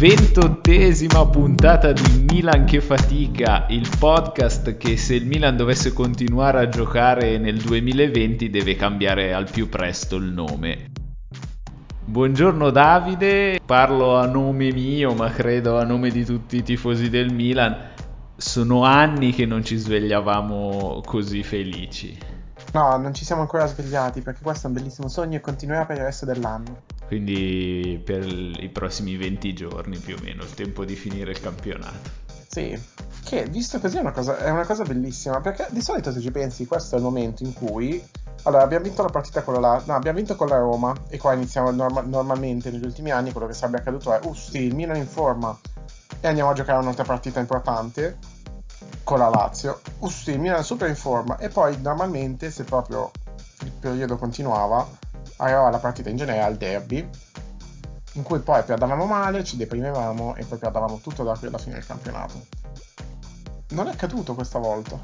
Ventottesima puntata di Milan che fatica, il podcast che se il Milan dovesse continuare a giocare nel 2020 deve cambiare al più presto il nome. Buongiorno Davide, parlo a nome mio ma credo a nome di tutti i tifosi del Milan. Sono anni che non ci svegliavamo così felici. No, non ci siamo ancora svegliati perché questo è un bellissimo sogno e continuerà per il resto dell'anno. Quindi per i prossimi 20 giorni più o meno, il tempo di finire il campionato. Sì, che visto così è una, cosa, è una cosa bellissima perché di solito se ci pensi questo è il momento in cui allora, abbiamo vinto la partita con la, no, abbiamo vinto con la Roma e qua iniziamo norma, normalmente negli ultimi anni quello che sarebbe accaduto è, uh sì, il Milan in forma e andiamo a giocare un'altra partita importante con la Lazio. Ussi, Milan super in forma e poi normalmente se proprio il periodo continuava arrivava la partita in genere al derby in cui poi perdavamo male, ci deprimevamo e poi perdavamo tutto da qui alla fine del campionato. Non è accaduto questa volta.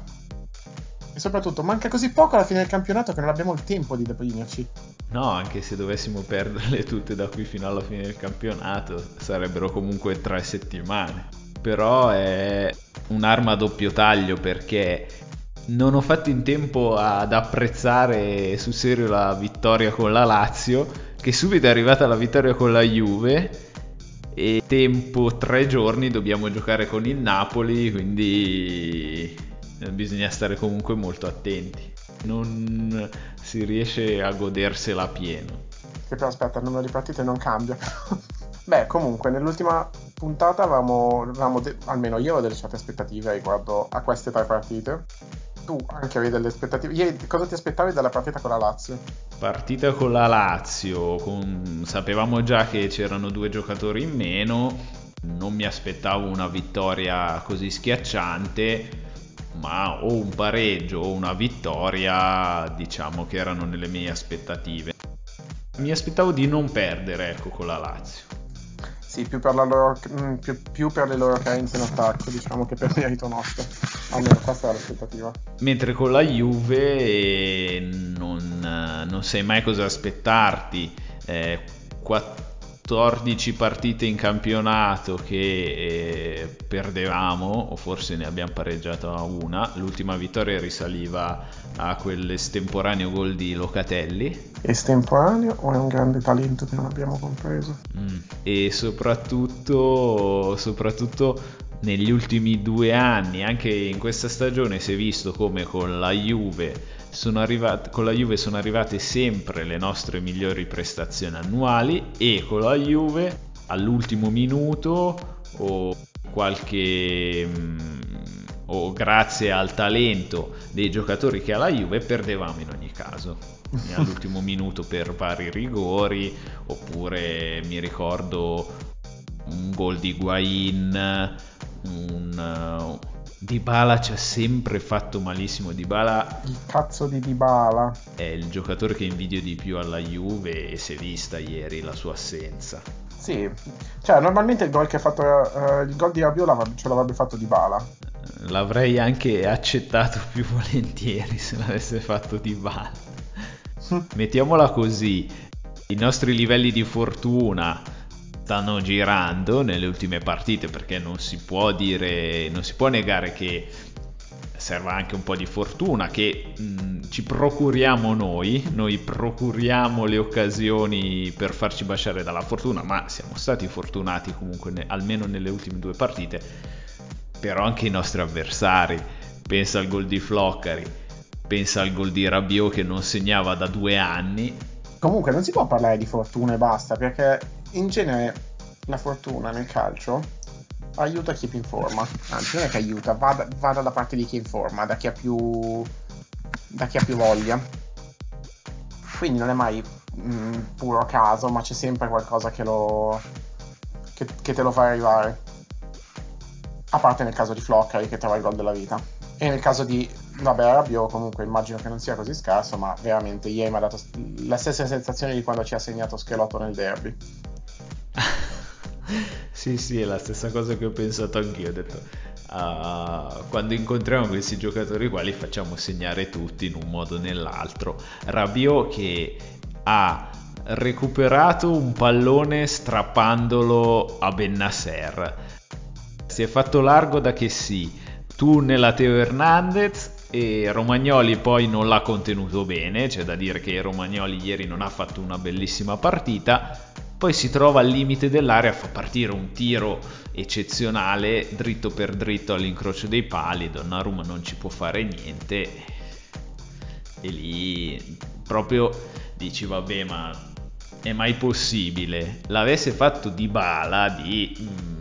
E soprattutto manca così poco alla fine del campionato che non abbiamo il tempo di deprimerci. No, anche se dovessimo perderle tutte da qui fino alla fine del campionato sarebbero comunque tre settimane. Però è un'arma a doppio taglio perché non ho fatto in tempo ad apprezzare sul serio la vittoria con la Lazio, che subito è arrivata la vittoria con la Juve e tempo tre giorni dobbiamo giocare con il Napoli, quindi bisogna stare comunque molto attenti. Non si riesce a godersela pieno. Che però aspetta, il numero di partite non cambia. Beh, comunque, nell'ultima puntata avevamo, avevamo de- almeno io avevo delle certe aspettative riguardo a queste tre partite. Tu anche avevi delle aspettative. Ieri, cosa ti aspettavi dalla partita con la Lazio? Partita con la Lazio, con... sapevamo già che c'erano due giocatori in meno, non mi aspettavo una vittoria così schiacciante, ma o un pareggio o una vittoria, diciamo che erano nelle mie aspettative. Mi aspettavo di non perdere, ecco, con la Lazio. Sì, più per, loro, mm, più, più per, le loro carenze in attacco, diciamo che per merito nostro. Almeno questa è l'aspettativa. Mentre con la Juve eh, non, non sai mai cosa aspettarti. Eh, 14 partite in campionato che eh, perdevamo, o forse ne abbiamo pareggiata una. L'ultima vittoria risaliva a quell'estemporaneo gol di Locatelli. Estemporaneo o è un grande talento che non abbiamo compreso? Mm. E soprattutto, soprattutto negli ultimi due anni, anche in questa stagione, si è visto come con la Juve arrivate, con la Juve sono arrivate sempre le nostre migliori prestazioni annuali e con la Juve all'ultimo minuto o qualche mm, o grazie al talento dei giocatori che ha la Juve perdevamo in ogni caso. All'ultimo minuto per vari rigori oppure mi ricordo un gol di Guain un Dybala ci ha sempre fatto malissimo. Dybala il cazzo di Dybala è il giocatore che invidio di più alla Juve e si è vista ieri la sua assenza. Sì, cioè normalmente il gol che ha fatto uh, il gol di Rabiot ce l'avrebbe fatto Dybala. L'avrei anche accettato più volentieri se l'avesse fatto Dybala. Mettiamola così, i nostri livelli di fortuna stanno girando nelle ultime partite perché non si può dire, non si può negare che serva anche un po' di fortuna che mh, ci procuriamo noi, noi procuriamo le occasioni per farci baciare dalla fortuna, ma siamo stati fortunati comunque ne, almeno nelle ultime due partite, però anche i nostri avversari, pensa al gol di Floccari, pensa al gol di Rabiot che non segnava da due anni. Comunque non si può parlare di fortuna e basta perché in genere la fortuna nel calcio aiuta chi è più in forma. Anzi, non è che aiuta, va, da, va dalla parte di chi è in forma, da chi ha più, da chi ha più voglia. Quindi non è mai mh, mm, puro caso, ma c'è sempre qualcosa che, lo, che, che te lo fa arrivare. A parte nel caso di Floccari che trova il gol della vita. E nel caso di vabbè, Rabiot comunque immagino che non sia così scarso, ma veramente ieri mi ha dato la stessa sensazione di quando ci ha segnato Schelotto nel derby. sì, sì, è la stessa cosa che ho pensato anch'io. Ho detto, uh, quando incontriamo questi giocatori qua li facciamo segnare tutti in un modo o nell'altro. Rabiot che ha recuperato un pallone strappandolo a Bennasser. Si è fatto largo da che sì, tu nella Teo Hernandez e Romagnoli poi non l'ha contenuto bene, c'è da dire che Romagnoli ieri non ha fatto una bellissima partita, poi si trova al limite dell'area, fa partire un tiro eccezionale dritto per dritto all'incrocio dei pali, Donnarumma non ci può fare niente e lì proprio dici vabbè ma è mai possibile? L'avesse fatto di bala di... Mm,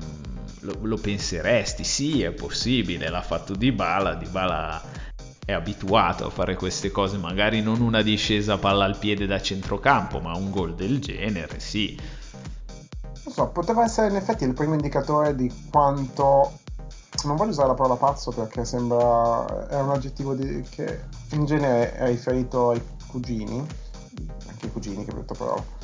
lo, lo, penseresti, sì è possibile, l'ha fatto di bala, di bala è abituato a fare queste cose, magari non una discesa palla al piede da centrocampo, ma un gol del genere, sì. Non so, poteva essere in effetti il primo indicatore di quanto non voglio usare la parola pazzo perché sembra è un aggettivo di, che in genere è riferito ai cugini anche i cugini che brutta parola però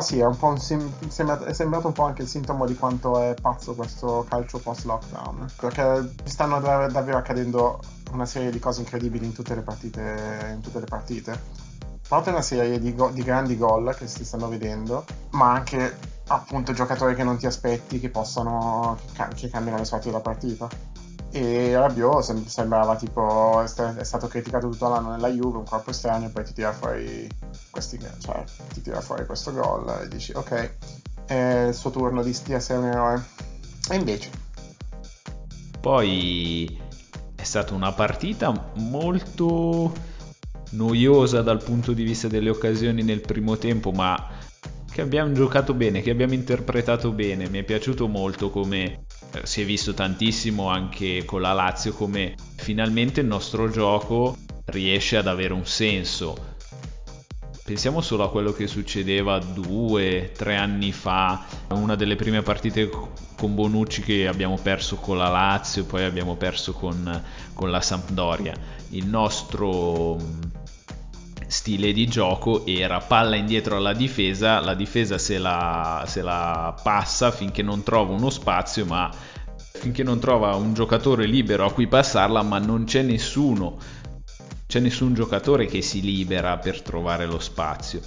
sì è, un sim- sembra, è sembrato un po' anche il sintomo di quanto è pazzo questo calcio post lockdown perché stanno davvero accadendo una serie di cose incredibili in tutte le partite. In tutte le partite. Parte una serie di, go- di grandi gol che si stanno vedendo, ma anche appunto giocatori che non ti aspetti che possano che, cam- che cambiano le sorti della partita. E Rabiot sem- sembrava tipo è, st- è, stato criticato tutto l'anno nella Juve, un corpo estraneo, e poi ti tira fuori questi, cioè, ti tira fuori questo gol e dici ok, è il suo turno di, di essere un eroe. E invece. Poi è stata una partita molto noiosa dal punto di vista delle occasioni nel primo tempo, ma che abbiamo giocato bene, che abbiamo interpretato bene. Mi è piaciuto molto come si è visto tantissimo anche con la Lazio, come finalmente il nostro gioco riesce ad avere un senso Pensiamo solo a quello che succedeva due, tre anni fa, una delle prime partite con Bonucci che abbiamo perso con la Lazio, poi abbiamo perso con, con la Sampdoria. Il nostro stile di gioco era palla indietro alla difesa, la difesa se la, se la passa finché non trova uno spazio, ma finché non trova un giocatore libero a cui passarla, ma non c'è nessuno c'è nessun giocatore che si libera per trovare lo spazio.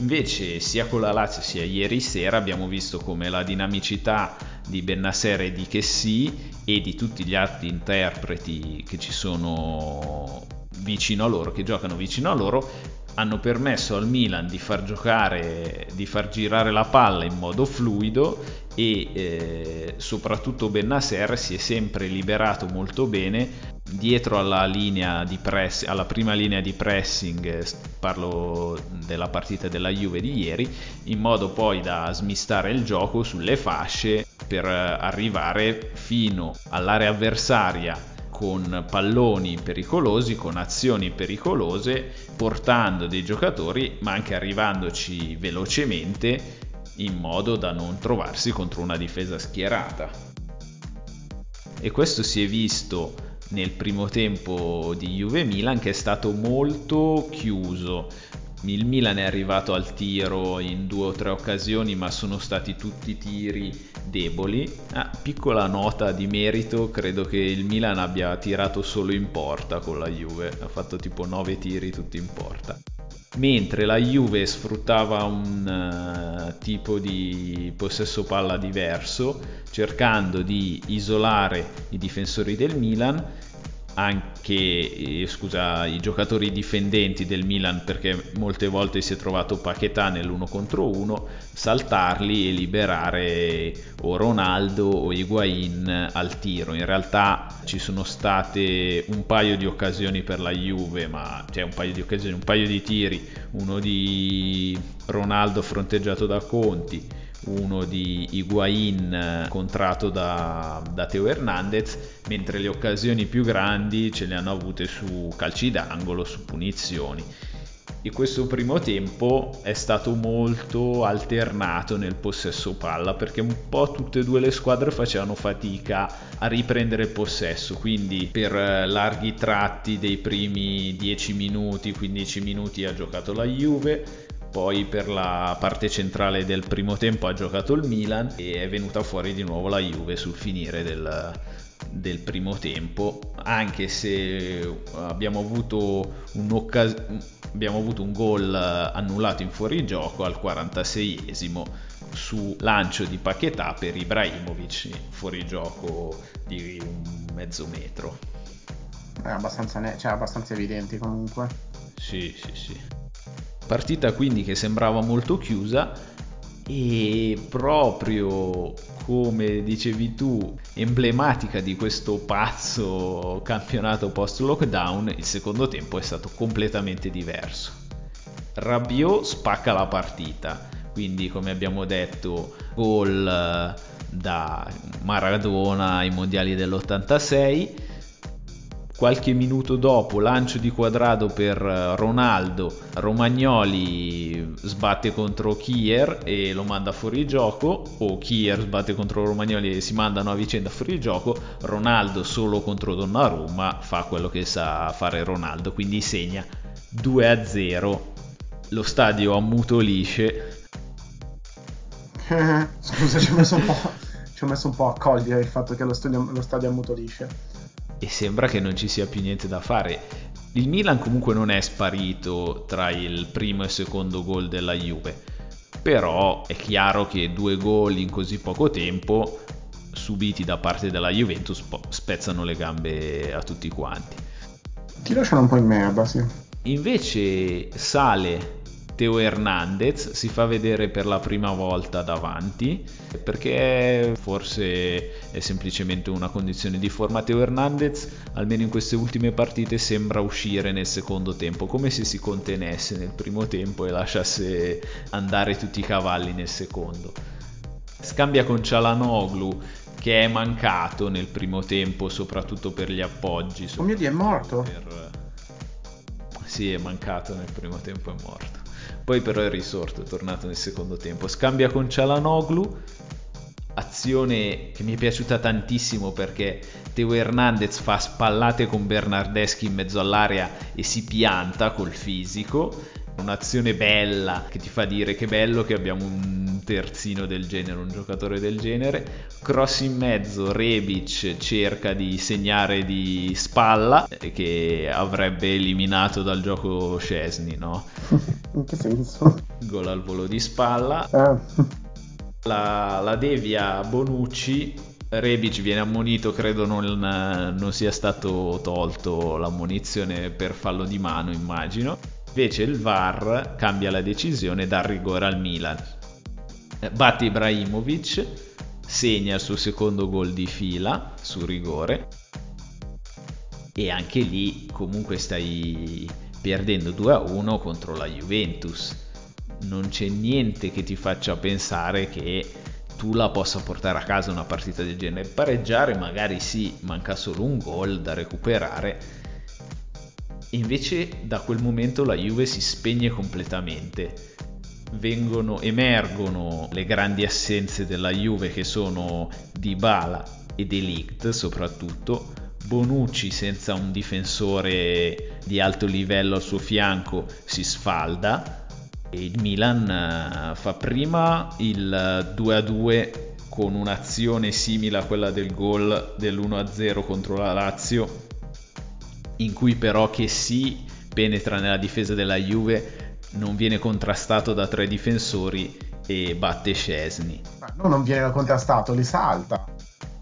Invece sia con la Lazio sia ieri sera abbiamo visto come la dinamicità di Bennasser e di Chessy e di tutti gli altri interpreti che ci sono vicino a loro, che giocano vicino a loro, hanno permesso al Milan di far giocare, di far girare la palla in modo fluido e eh, soprattutto Bennasser si è sempre liberato molto bene. Dietro alla, linea di press, alla prima linea di pressing, parlo della partita della Juve di ieri, in modo poi da smistare il gioco sulle fasce per arrivare fino all'area avversaria con palloni pericolosi, con azioni pericolose, portando dei giocatori, ma anche arrivandoci velocemente in modo da non trovarsi contro una difesa schierata. E questo si è visto nel primo tempo di Juve Milan che è stato molto chiuso. Il Milan è arrivato al tiro in due o tre occasioni, ma sono stati tutti tiri deboli. Ah, piccola nota di merito, credo che il Milan abbia tirato solo in porta con la Juve, ha fatto tipo 9 tiri tutti in porta. Mentre la Juve sfruttava un uh, tipo di possesso palla diverso, cercando di isolare i difensori del Milan anche eh, scusa, i giocatori difendenti del Milan perché molte volte si è trovato Paquetà nell'uno contro uno, saltarli e liberare o Ronaldo o Higuain al tiro. In realtà ci sono state un paio di occasioni per la Juve, ma cioè un paio di occasioni, un paio di tiri, uno di Ronaldo fronteggiato da Conti uno di Higuain contratto da, da Teo Hernandez, mentre le occasioni più grandi ce le hanno avute su calci d'angolo, su punizioni. E questo primo tempo è stato molto alternato nel possesso palla perché un po' tutte e due le squadre facevano fatica a riprendere il possesso, quindi per larghi tratti dei primi 10 minuti, 15 minuti ha giocato la Juve, poi per la parte centrale del primo tempo ha giocato il Milan e è venuta fuori di nuovo la Juve sul finire del, del primo tempo, anche se abbiamo avuto un'occasione abbiamo avuto un gol annullato in fuorigioco al 46esimo su lancio di Paquetà per Ibrahimovic, fuorigioco di un mezzo metro. È abbastanza, ne- cioè, abbastanza evidenti comunque. Sì, sì, sì. Partita quindi che sembrava molto chiusa e proprio come dicevi tu, emblematica di questo pazzo campionato post lockdown, il secondo tempo è stato completamente diverso. Rabiot spacca la partita, quindi come abbiamo detto, gol eh, da Maradona ai mondiali dell'86 Qualche minuto dopo, lancio di quadrato per eh, Ronaldo, Romagnoli sbatte contro Kier e lo manda fuori gioco, o Kier sbatte contro Romagnoli e si mandano a vicenda fuori gioco, Ronaldo solo contro Donnarumma fa quello che sa fare Ronaldo, quindi segna 2 0. Lo stadio ammutolisce. Scusa, ci ho messo un po', ci ho messo un po' a cogliere il fatto che lo stadio, lo stadio ammutolisce e sembra che non ci sia più niente da fare. Il Milan comunque non è sparito tra il primo e il secondo gol della Juve, però è chiaro che due gol in così poco tempo subiti da parte della Juventus spezzano le gambe a tutti quanti. Ti lasciano un po' in merda, sì. Invece sale Teo Hernandez si fa vedere per la prima volta davanti perché forse è semplicemente una condizione di forma. Teo Hernandez almeno in queste ultime partite sembra uscire nel secondo tempo come se si contenesse nel primo tempo e lasciasse andare tutti i cavalli nel secondo. Scambia con Cialanoglu che è mancato nel primo tempo soprattutto per gli appoggi. Oh mio Dio, è morto? Per... Sì, è mancato nel primo tempo, è morto. Poi però è risorto, è tornato nel secondo tempo. Scambia con Cialanoglu, azione che mi è piaciuta tantissimo perché Teo Hernandez fa spallate con Bernardeschi in mezzo all'area e si pianta col fisico. Un'azione bella che ti fa dire che bello che abbiamo un terzino del genere, un giocatore del genere. Cross in mezzo, Rebic cerca di segnare di spalla che avrebbe eliminato dal gioco Scesni, no? In che senso? Gol al volo di spalla. Ah. La, la devia Bonucci. Rebic viene ammonito, credo non, non sia stato tolto l'ammonizione per fallo di mano, immagino. Invece il VAR cambia la decisione e dà rigore al Milan. Batte Ibrahimovic, segna il suo secondo gol di fila su rigore e anche lì comunque stai perdendo 2-1 contro la Juventus. Non c'è niente che ti faccia pensare che tu la possa portare a casa una partita del genere. Pareggiare magari sì, manca solo un gol da recuperare. E invece da quel momento la Juve si spegne completamente. Vengono, emergono le grandi assenze della Juve che sono Dybala e Delict soprattutto. Bonucci senza un difensore di alto livello al suo fianco si sfalda. E il Milan eh, fa prima il 2-2 con un'azione simile a quella del gol dell'1-0 contro la Lazio in cui però che si penetra nella difesa della Juve non viene contrastato da tre difensori e batte Scesni. No, non viene contrastato, li salta.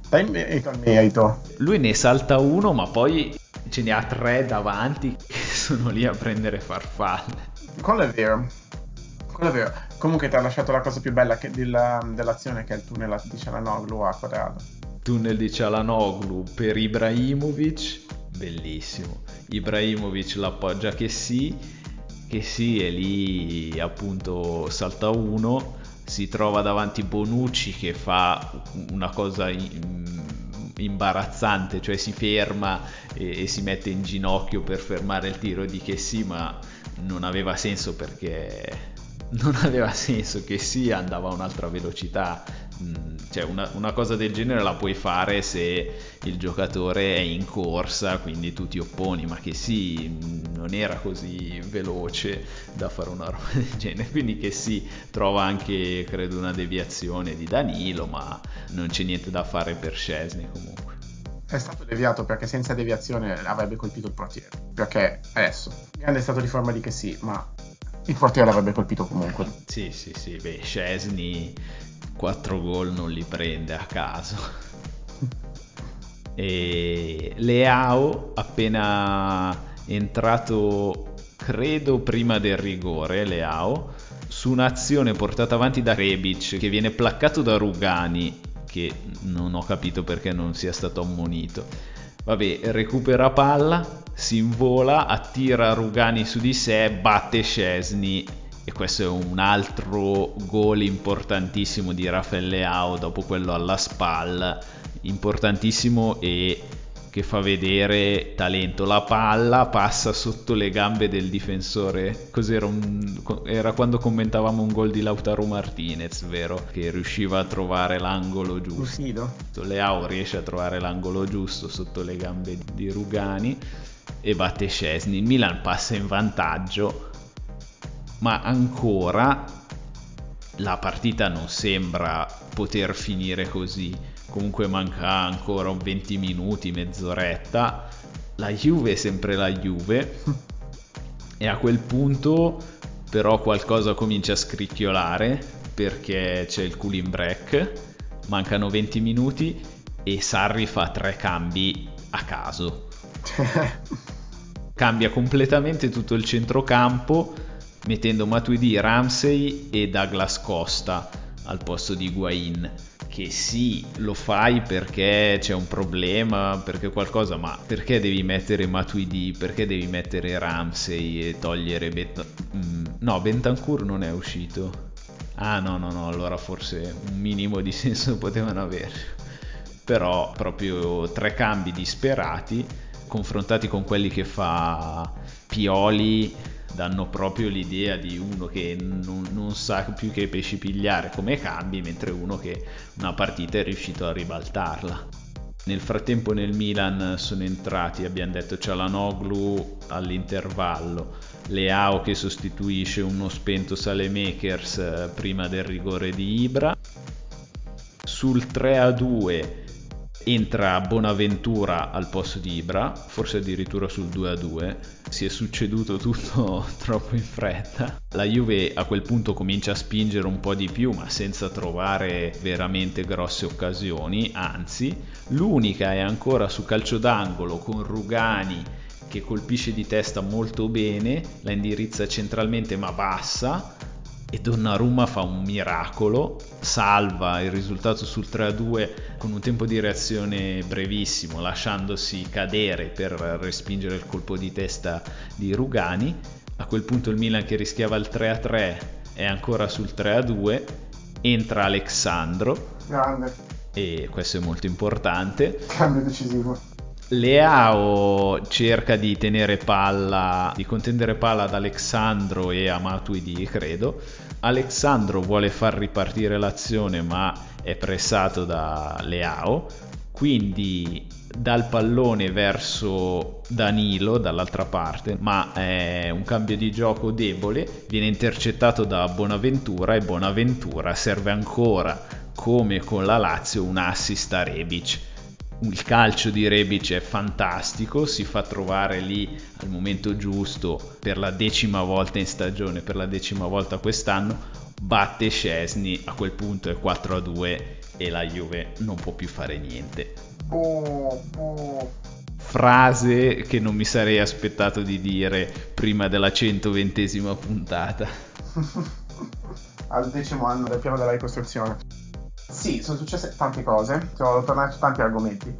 Dai merito al merito. Lui ne salta uno, ma poi ce ne ha tre davanti che sono lì a prendere farfalle. Quello è vero. Quello è vero. Comunque ti ha lasciato la cosa più bella che, della, dell'azione che è il tunnel di Cialanoglu a quadrato. Tunnel di Cialanoglu per Ibrahimovic, bellissimo. Ibrahimovic l'appoggia che sì, che sì, e lì appunto salta uno si trova davanti Bonucci che fa una cosa imbarazzante, cioè si ferma e, e, si mette in ginocchio per fermare il tiro di che sì, ma non aveva senso perché non aveva senso che sì andava a un'altra velocità cioè una, una, cosa del genere la puoi fare se il giocatore è in corsa quindi tu ti opponi ma che sì non era così veloce da fare una roba del genere quindi che sì trova anche credo una deviazione di Danilo ma non c'è niente da fare per Scesni comunque è stato deviato perché senza deviazione avrebbe colpito il portiere. Perché adesso, grande stato di forma di che sì, ma il portiere l'avrebbe colpito comunque. Sì, sì, sì, beh, Scesni 4 gol non li prende a caso. e Leao appena entrato credo prima del rigore Leao su un'azione portata avanti da Rebic che viene placcato da Rugani che non ho capito perché non sia stato ammonito vabbè recupera palla si invola attira Rugani su di sé batte Scesni e questo è un altro gol importantissimo di Rafael Leao dopo quello alla spalla importantissimo e che fa vedere talento. La palla passa sotto le gambe del difensore. Cos'era? Un... Era quando commentavamo un gol di Lautaro Martinez, vero? Che riusciva a trovare l'angolo giusto. Lucido. Leao riesce a trovare l'angolo giusto sotto le gambe di Rugani e batte Scesni. Il Milan passa in vantaggio, ma ancora la partita non sembra poter finire così comunque manca ancora 20 minuti, mezz'oretta. La Juve è sempre la Juve e a quel punto però qualcosa comincia a scricchiolare perché c'è il cooling break, mancano 20 minuti e Sarri fa tre cambi a caso. Cambia completamente tutto il centrocampo mettendo Matuidi, Ramsey e Douglas Costa al posto di Guain che sì, lo fai perché c'è un problema, perché qualcosa, ma perché devi mettere Matuidi, perché devi mettere Ramsey e togliere Bet- mm, No, Bentancur non è uscito. Ah no, no, no, allora forse un minimo di senso potevano avere. Però proprio tre cambi disperati confrontati con quelli che fa Pioli danno proprio l'idea di uno che non, non, sa più che pesci pigliare come cambi, mentre uno che una partita è riuscito a ribaltarla. Nel frattempo nel Milan sono entrati, abbiamo detto, Cialanoglu all'intervallo, Leao che sostituisce uno spento Salemakers eh, prima del rigore di Ibra. Sul 3 a 2 entra Bonaventura al posto di Ibra, forse addirittura sul 2-2, si è succeduto tutto troppo in fretta. La Juve a quel punto comincia a spingere un po' di più, ma senza trovare veramente grosse occasioni, anzi, l'unica è ancora su calcio d'angolo con Rugani che colpisce di testa molto bene, la indirizza centralmente ma bassa e Donnarumma fa un miracolo, salva il risultato sul 3-2 con un tempo di reazione brevissimo, lasciandosi cadere per respingere il colpo di testa di Rugani. A quel punto il Milan che rischiava il 3-3 è ancora sul 3-2, entra Alexandro. Grande. E questo è molto importante. Cambio decisivo. Leao cerca di tenere palla, di contendere palla ad Alexandro e a Matuidi, credo. Alexandro vuole far ripartire l'azione, ma è pressato da Leao. Quindi dal pallone verso Danilo dall'altra parte, ma è un cambio di gioco debole, viene intercettato da Bonaventura e Bonaventura serve ancora come con la Lazio un assist a Rebic il calcio di Rebic è fantastico, si fa trovare lì al momento giusto per la decima volta in stagione, per la decima volta quest'anno, batte Scesni, a quel punto è 4 a 2 e la Juve non può più fare niente. Frase che non mi sarei aspettato di dire prima della 120esima puntata. al decimo anno del piano della ricostruzione. Sì, sono successe tante cose, sono tornati tanti argomenti,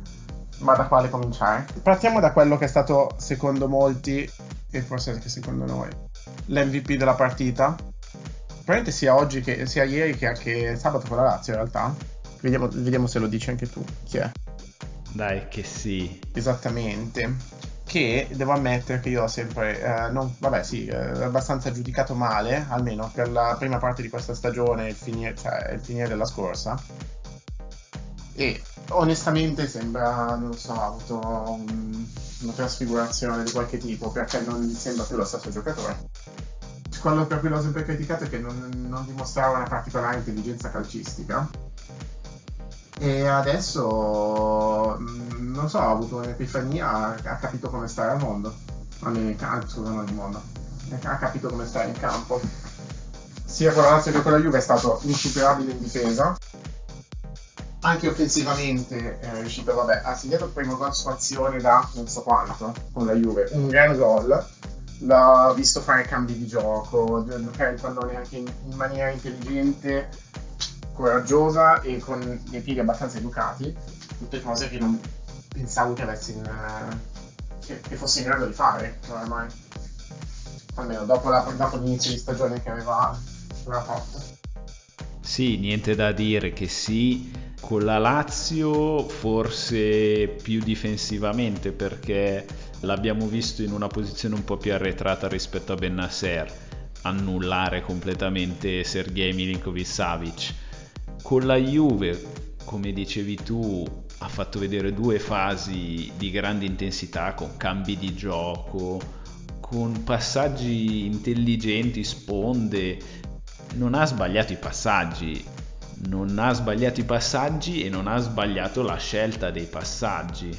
ma da quale cominciare? Partiamo da quello che è stato, secondo molti, e forse anche secondo noi, l'MVP della partita. Probabilmente sia oggi che sia ieri che anche sabato con la Lazio in realtà. Vediamo, vediamo se lo dici anche tu. Chi è? Dai, che sì. Esattamente che devo ammettere che io ho sempre, eh, non, vabbè sì, eh, abbastanza giudicato male, almeno per la prima parte di questa stagione, il finire, cioè il finire della scorsa. E onestamente sembra, non so, ha avuto un, una trasfigurazione di qualche tipo, perché non sembra più lo stesso giocatore. Quello per cui l'ho sempre criticato è che non, non dimostrava una particolare intelligenza calcistica. E adesso mm, non so, ha avuto un'epifania, ha capito come stare al mondo. Almeno in scusa, non il mondo. Ha capito come stare in campo. Sia con la Lazio che con la Juve è stato insuperabile in difesa. Anche offensivamente è riuscito, vabbè, ha segnato il primo gol su azione da non so quanto con la Juve. Un gran gol. L'ha visto fare cambi di gioco, giocare il pallone anche in maniera intelligente, coraggiosa e con dei piedi abbastanza educati. Tutte cose che non pensavo che avessi in, che, che fosse in grado di fare ormai almeno dopo, la, dopo l'inizio di stagione che aveva, aveva fatto sì, niente da dire che sì, con la Lazio forse più difensivamente perché l'abbiamo visto in una posizione un po' più arretrata rispetto a Bennasser, annullare completamente Sergei Milinkovic-Savic. Con la Juve, come dicevi tu, ha fatto vedere due fasi di grande intensità con cambi di gioco, con passaggi intelligenti, sponde. Non ha sbagliato i passaggi, non ha sbagliato i passaggi e non ha sbagliato la scelta dei passaggi.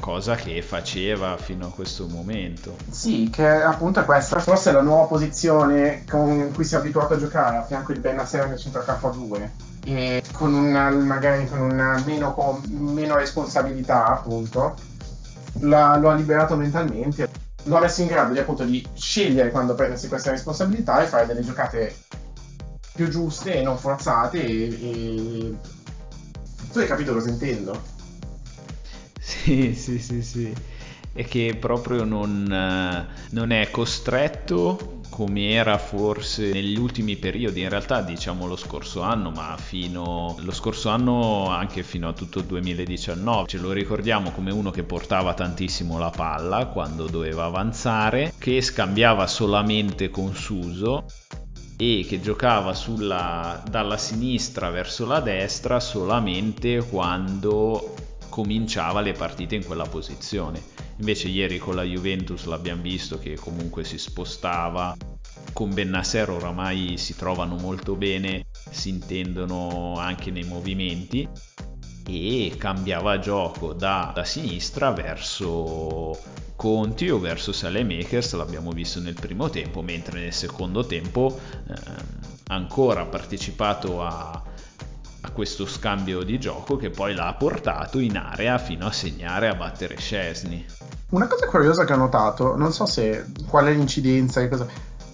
Cosa che faceva fino a questo momento. Sì, che appunto è questa. Forse è la nuova posizione con cui si è abituato a giocare a fianco di Benasser nel centrocampo 2 e con una, magari con una meno, con meno responsabilità, appunto, la, lo ha liberato mentalmente, lo ha messo in grado di, appunto, di scegliere quando prendersi questa responsabilità e fare delle giocate più giuste e non forzate. E, e... Tu hai capito cosa intendo? Sì, sì, sì. E che proprio non, non è costretto come era forse negli ultimi periodi, in realtà diciamo lo scorso anno, ma fino lo scorso anno anche fino a tutto il 2019. Ce lo ricordiamo come uno che portava tantissimo la palla quando doveva avanzare, che scambiava solamente con Suso e che giocava sulla, dalla sinistra verso la destra solamente quando cominciava le partite in quella posizione. Invece ieri con la Juventus l'abbiamo visto che comunque si spostava, con Bennasser oramai si trovano molto bene, si intendono anche nei movimenti e cambiava gioco da, da sinistra verso Conti o verso Salemakers, l'abbiamo visto nel primo tempo, mentre nel secondo tempo eh, ancora partecipato a, a questo scambio di gioco che poi l'ha portato in area fino a segnare a battere Scesni. Una cosa curiosa che ho notato, non so se qual è l'incidenza e cosa.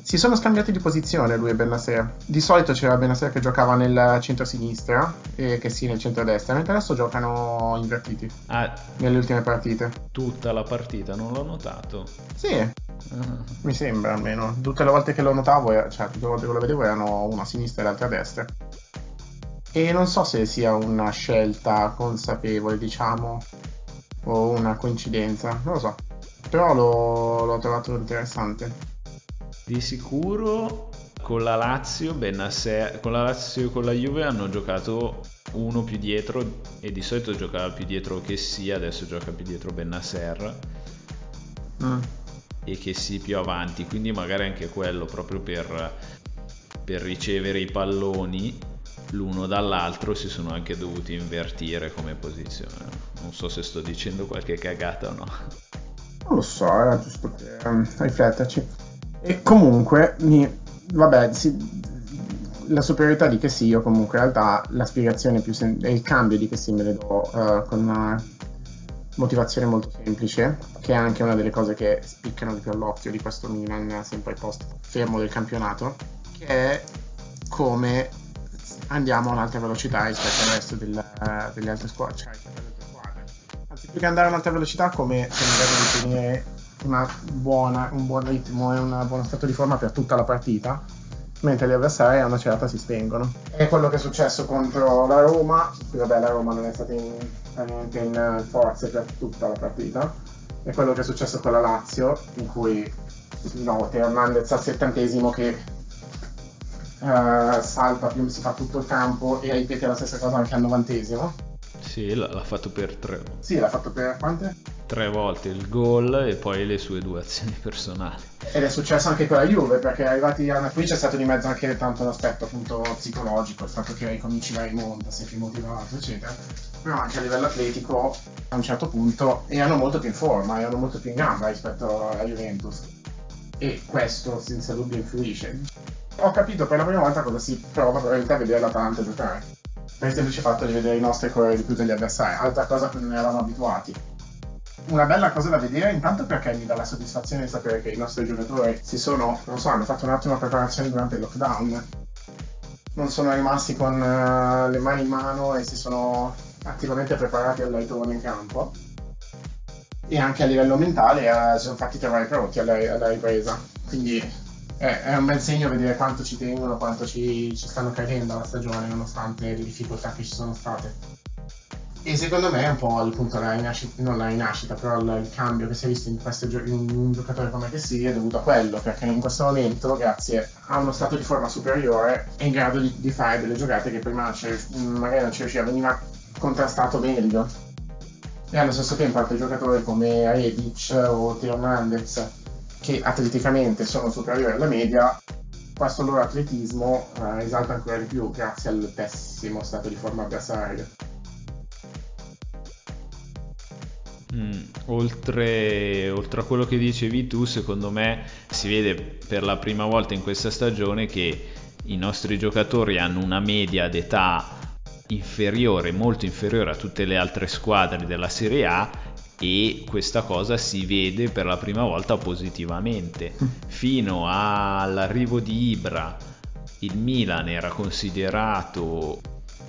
Si sono scambiati di posizione lui e Benasser. Di solito c'era Benasser che giocava nel centro-sinistra e che sì nel centro-destra, mentre adesso giocano invertiti. Ah, nelle ultime partite. Tutta la partita, non l'ho notato. Sì, uh-huh. mi sembra almeno. Tutte le volte che lo notavo, cioè tutte le volte che lo vedevo erano una a sinistra e l'altra a destra. E non so se sia una scelta consapevole, diciamo, o una coincidenza, non lo so. Però l'ho, l'ho trovato interessante. Di sicuro con la Lazio, Benasser, con la Lazio e con la Juve hanno giocato uno più dietro e di solito giocava più dietro che sia, adesso gioca più dietro Benasser mm. e che sì più avanti, quindi magari anche quello proprio per, per ricevere i palloni l'uno dall'altro si sono anche dovuti invertire come posizione. Non so se sto dicendo qualche cagata o no. Non lo so, era giusto per um, rifletterci. E comunque, mi, vabbè, sì, la superiorità di che sì, io comunque in realtà la spiegazione più sem- il cambio di che sì me le do uh, con una motivazione molto semplice, che è anche una delle cose che spiccano di più all'occhio di questo Milan sempre post fermo del campionato, che è come andiamo a un'altra velocità rispetto al resto del, uh, delle altre squadre, cioè squadre. Anzi, più che andare a un'altra velocità, come grado di tenere buona, un buon ritmo e un buono stato di forma per tutta la partita, mentre gli avversari a una certa si spengono. È quello che è successo contro la Roma, vabbè la Roma non è stata in, in forze per tutta la partita, è quello che è successo con la Lazio, in cui no, Hernandez al settantesimo che uh, salta, più si fa tutto il campo e ripete la stessa cosa anche al novantesimo. Sì, l'ha fatto per tre. Sì, l'ha fatto per quante? Tre volte il gol e poi le sue due azioni personali. Ed è successo anche con la Juve, perché arrivati a qui c'è stato di mezzo anche tanto l'aspetto appunto psicologico, il fatto che ricominci la rimonta, sei più motivato, eccetera. Però anche a livello atletico a un certo punto erano molto più in forma, erano molto più in gamba rispetto alla Juventus. E questo senza dubbio influisce. Ho capito per la prima volta cosa si prova probabilmente a vedere l'Atalanta giocare. Per il semplice fatto di vedere i nostri correre di più degli avversari, altra cosa a cui non eravamo abituati. Una bella cosa da vedere intanto perché mi dà la soddisfazione di sapere che i nostri giocatori si sono, non so, hanno fatto un'ottima preparazione durante il lockdown. Non sono rimasti con uh, le mani in mano e si sono attivamente preparati al ritorno in campo e anche a livello mentale si sono fatti trovare pronti alla, alla ripresa quindi è, è, un bel segno vedere quanto ci tengono quanto ci, ci stanno credendo alla stagione nonostante le difficoltà che ci sono state e secondo me è un po' appunto la rinascita, non la rinascita, però il, il, cambio che si è visto in, questo, in un giocatore come che si è dovuto a quello, perché in questo momento, grazie a uno stato di forma superiore, è in grado di, di fare delle giocate che prima magari non ci riusciva, veniva contrastato meglio. E allo stesso tempo altri giocatori come Rebic o Teo Hernandez, che atleticamente sono superiori alla media, questo loro atletismo eh, risalta ancora di più grazie al pessimo stato di forma avversario. Mm, oltre, oltre, a quello che dicevi tu, secondo me si vede per la prima volta in questa stagione che i nostri giocatori hanno una media d'età inferiore, molto inferiore a tutte le altre squadre della Serie A e questa cosa si vede per la prima volta positivamente. Fino all'arrivo di Ibra il Milan era considerato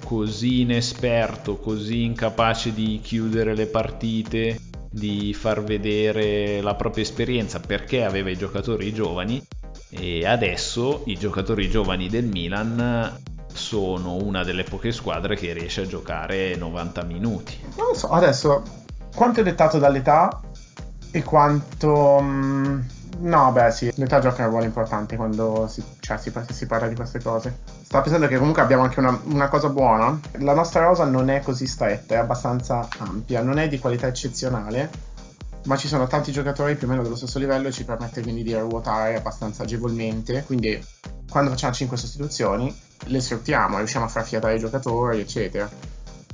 così inesperto, così incapace di chiudere le partite, di far vedere la propria esperienza perché aveva i giocatori giovani e adesso i giocatori giovani del Milan sono una delle poche squadre che riesce a giocare 90 minuti. Non lo so, adesso quanto è dettato dall'età e quanto... Mm, no, beh sì, l'età gioca un ruolo importante quando si, cioè, si, si, parla di queste cose. Stavo pensando che comunque abbiamo anche una, una, cosa buona. La nostra rosa non è così stretta, è abbastanza ampia, non è di qualità eccezionale, ma ci sono tanti giocatori più o meno dello stesso livello e ci permette quindi di ruotare abbastanza agevolmente. Quindi quando facciamo 5 sostituzioni le sfruttiamo, riusciamo a far fiatare i giocatori, eccetera.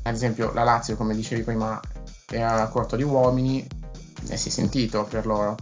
Ad esempio la Lazio, come dicevi prima, era corto di uomini e si è sentito per loro.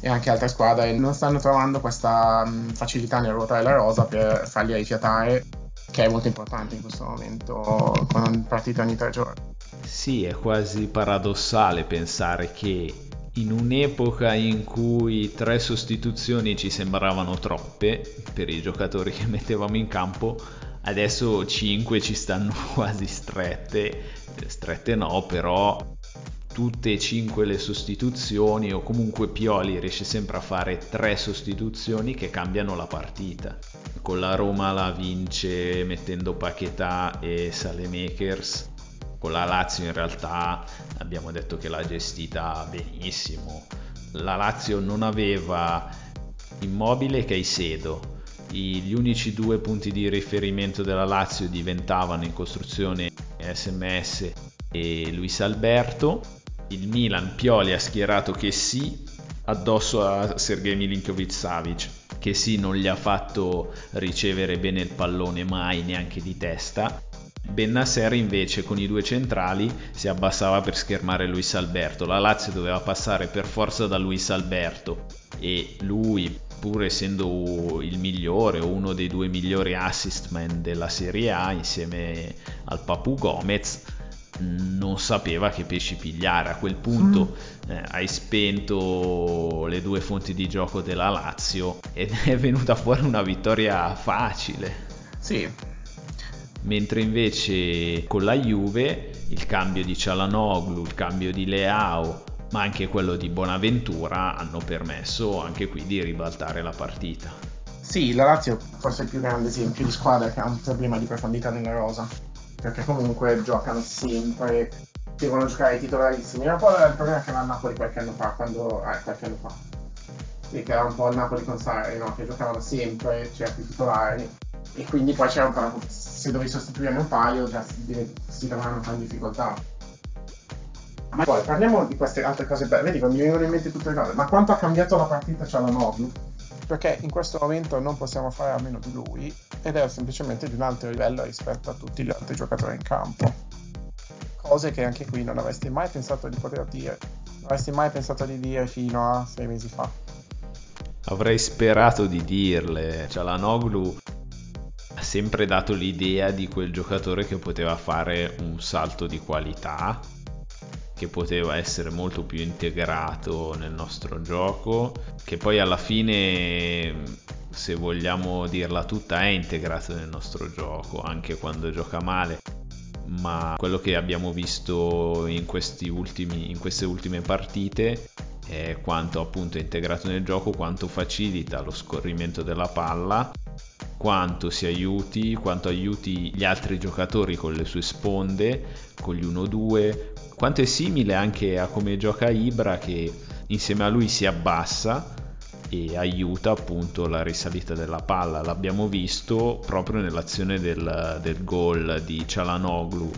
E anche altre squadre non stanno trovando questa facilità nel ruotare la rosa per farli rifiatare, che è molto importante in questo momento con partite ogni tre giorni. Sì, è quasi paradossale pensare che in un'epoca in cui tre sostituzioni ci sembravano troppe per i giocatori che mettevamo in campo, adesso cinque ci stanno quasi strette, strette no, però tutte e cinque le sostituzioni o comunque Pioli riesce sempre a fare tre sostituzioni che cambiano la partita. Con la Roma la vince mettendo Paquetà e Salemakers con la Lazio in realtà abbiamo detto che l'ha gestita benissimo. La Lazio non aveva Immobile e Caicedo. Gli unici due punti di riferimento della Lazio diventavano in costruzione SMS e Luis Alberto. Il Milan Pioli ha schierato che sì addosso a Sergei Milinkovic Savic che sì non gli ha fatto ricevere bene il pallone mai neanche di testa Bennasser invece con i due centrali si abbassava per schermare Luis Alberto. La Lazio doveva passare per forza da Luis Alberto e lui, pur essendo il migliore o uno dei due migliori assist man della Serie A insieme al Papu Gomez, non sapeva che pesci pigliare. A quel punto mm. eh, hai spento le due fonti di gioco della Lazio ed è venuta fuori una vittoria facile. Sì, mentre invece con la Juve il cambio di Cialanoglu, il cambio di Leao, ma anche quello di Bonaventura hanno permesso anche qui di ribaltare la partita. Sì, la Lazio forse è il più grande esempio di squadra che ha un problema di profondità nella rosa, perché comunque giocano sempre, devono giocare i titolarissimi. Era un il problema che aveva Napoli qualche anno fa, quando... eh, qualche anno fa. Sì, che era un po' il Napoli con Sarri, no? che giocavano sempre certi titolari e quindi poi c'era un po' la se dovevi sostituirne un paio già si, si trovavano un po' in difficoltà. Ma poi parliamo di queste altre cose belle, vedi, mi vengono in mente tutte le cose, ma quanto ha cambiato la partita Cialanoglu? Perché in questo momento non possiamo fare a meno di lui ed è semplicemente di un altro livello rispetto a tutti gli altri giocatori in campo. cose che anche qui non avresti mai pensato di poter dire, non avresti mai pensato di dire fino a sei mesi fa. Avrei sperato di dirle, cioè la Noglu ha sempre dato l'idea di quel giocatore che poteva fare un salto di qualità, che poteva essere molto più integrato nel nostro gioco, che poi alla fine, se vogliamo dirla tutta, è integrato nel nostro gioco, anche quando gioca male. Ma quello che abbiamo visto in, ultimi, in queste ultime partite è quanto appunto è integrato nel gioco, quanto facilita lo scorrimento della palla quanto si aiuti, quanto aiuti gli altri giocatori con le sue sponde, con gli 1-2, quanto è simile anche a come gioca Ibra che insieme a lui si abbassa e aiuta appunto la risalita della palla. L'abbiamo visto proprio nell'azione del, del gol di Cialanoglu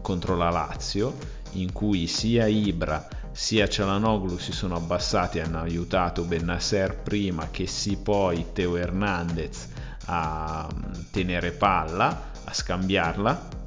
contro la Lazio, in cui sia Ibra sia Cialanoglu si sono abbassati e hanno aiutato Bennasser prima che sì poi Teo Hernandez a tenere palla, a scambiarla.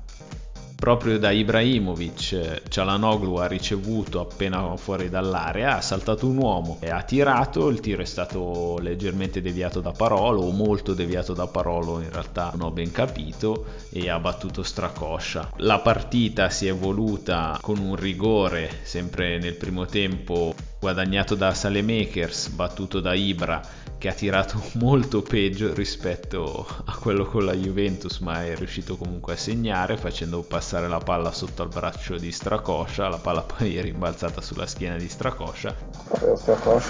Proprio da Ibrahimovic Cialanoglu ha ricevuto appena fuori dall'area ha saltato un uomo e ha tirato. Il tiro è stato leggermente deviato da Parolo o molto deviato da Parolo in realtà non ho ben capito e ha battuto Stracoscia la partita si è evoluta con un rigore sempre nel primo tempo guadagnato da Salemakers battuto da Ibra che ha tirato molto peggio rispetto a quello con la Juventus, ma è riuscito comunque a segnare facendo passare la palla sotto al braccio di Stracoscia, la palla poi è rimbalzata sulla schiena di Stracoscia.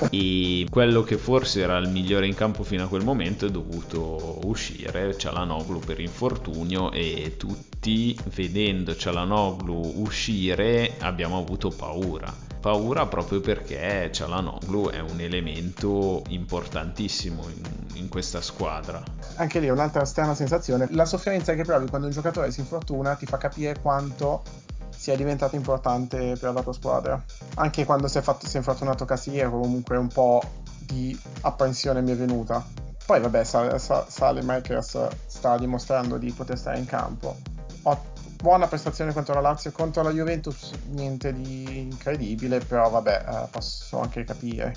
E quello che forse era il migliore in campo fino a quel momento è dovuto uscire, Cialanoglu per infortunio e tutti vedendo Cialanoglu uscire abbiamo avuto paura paura proprio perché Cialanoglu è un elemento importantissimo in, in, questa squadra. Anche lì un'altra strana sensazione, la sofferenza che provi quando un giocatore si infortuna ti fa capire quanto sia diventato importante per la tua squadra. Anche quando si è, fatto, si è infortunato Casiero comunque un po' di apprensione mi è venuta. Poi vabbè, Sale, Sale Makers sta dimostrando di poter stare in campo. Buona prestazione contro la Lazio, contro la Juventus niente di incredibile, però vabbè, eh, posso anche capire.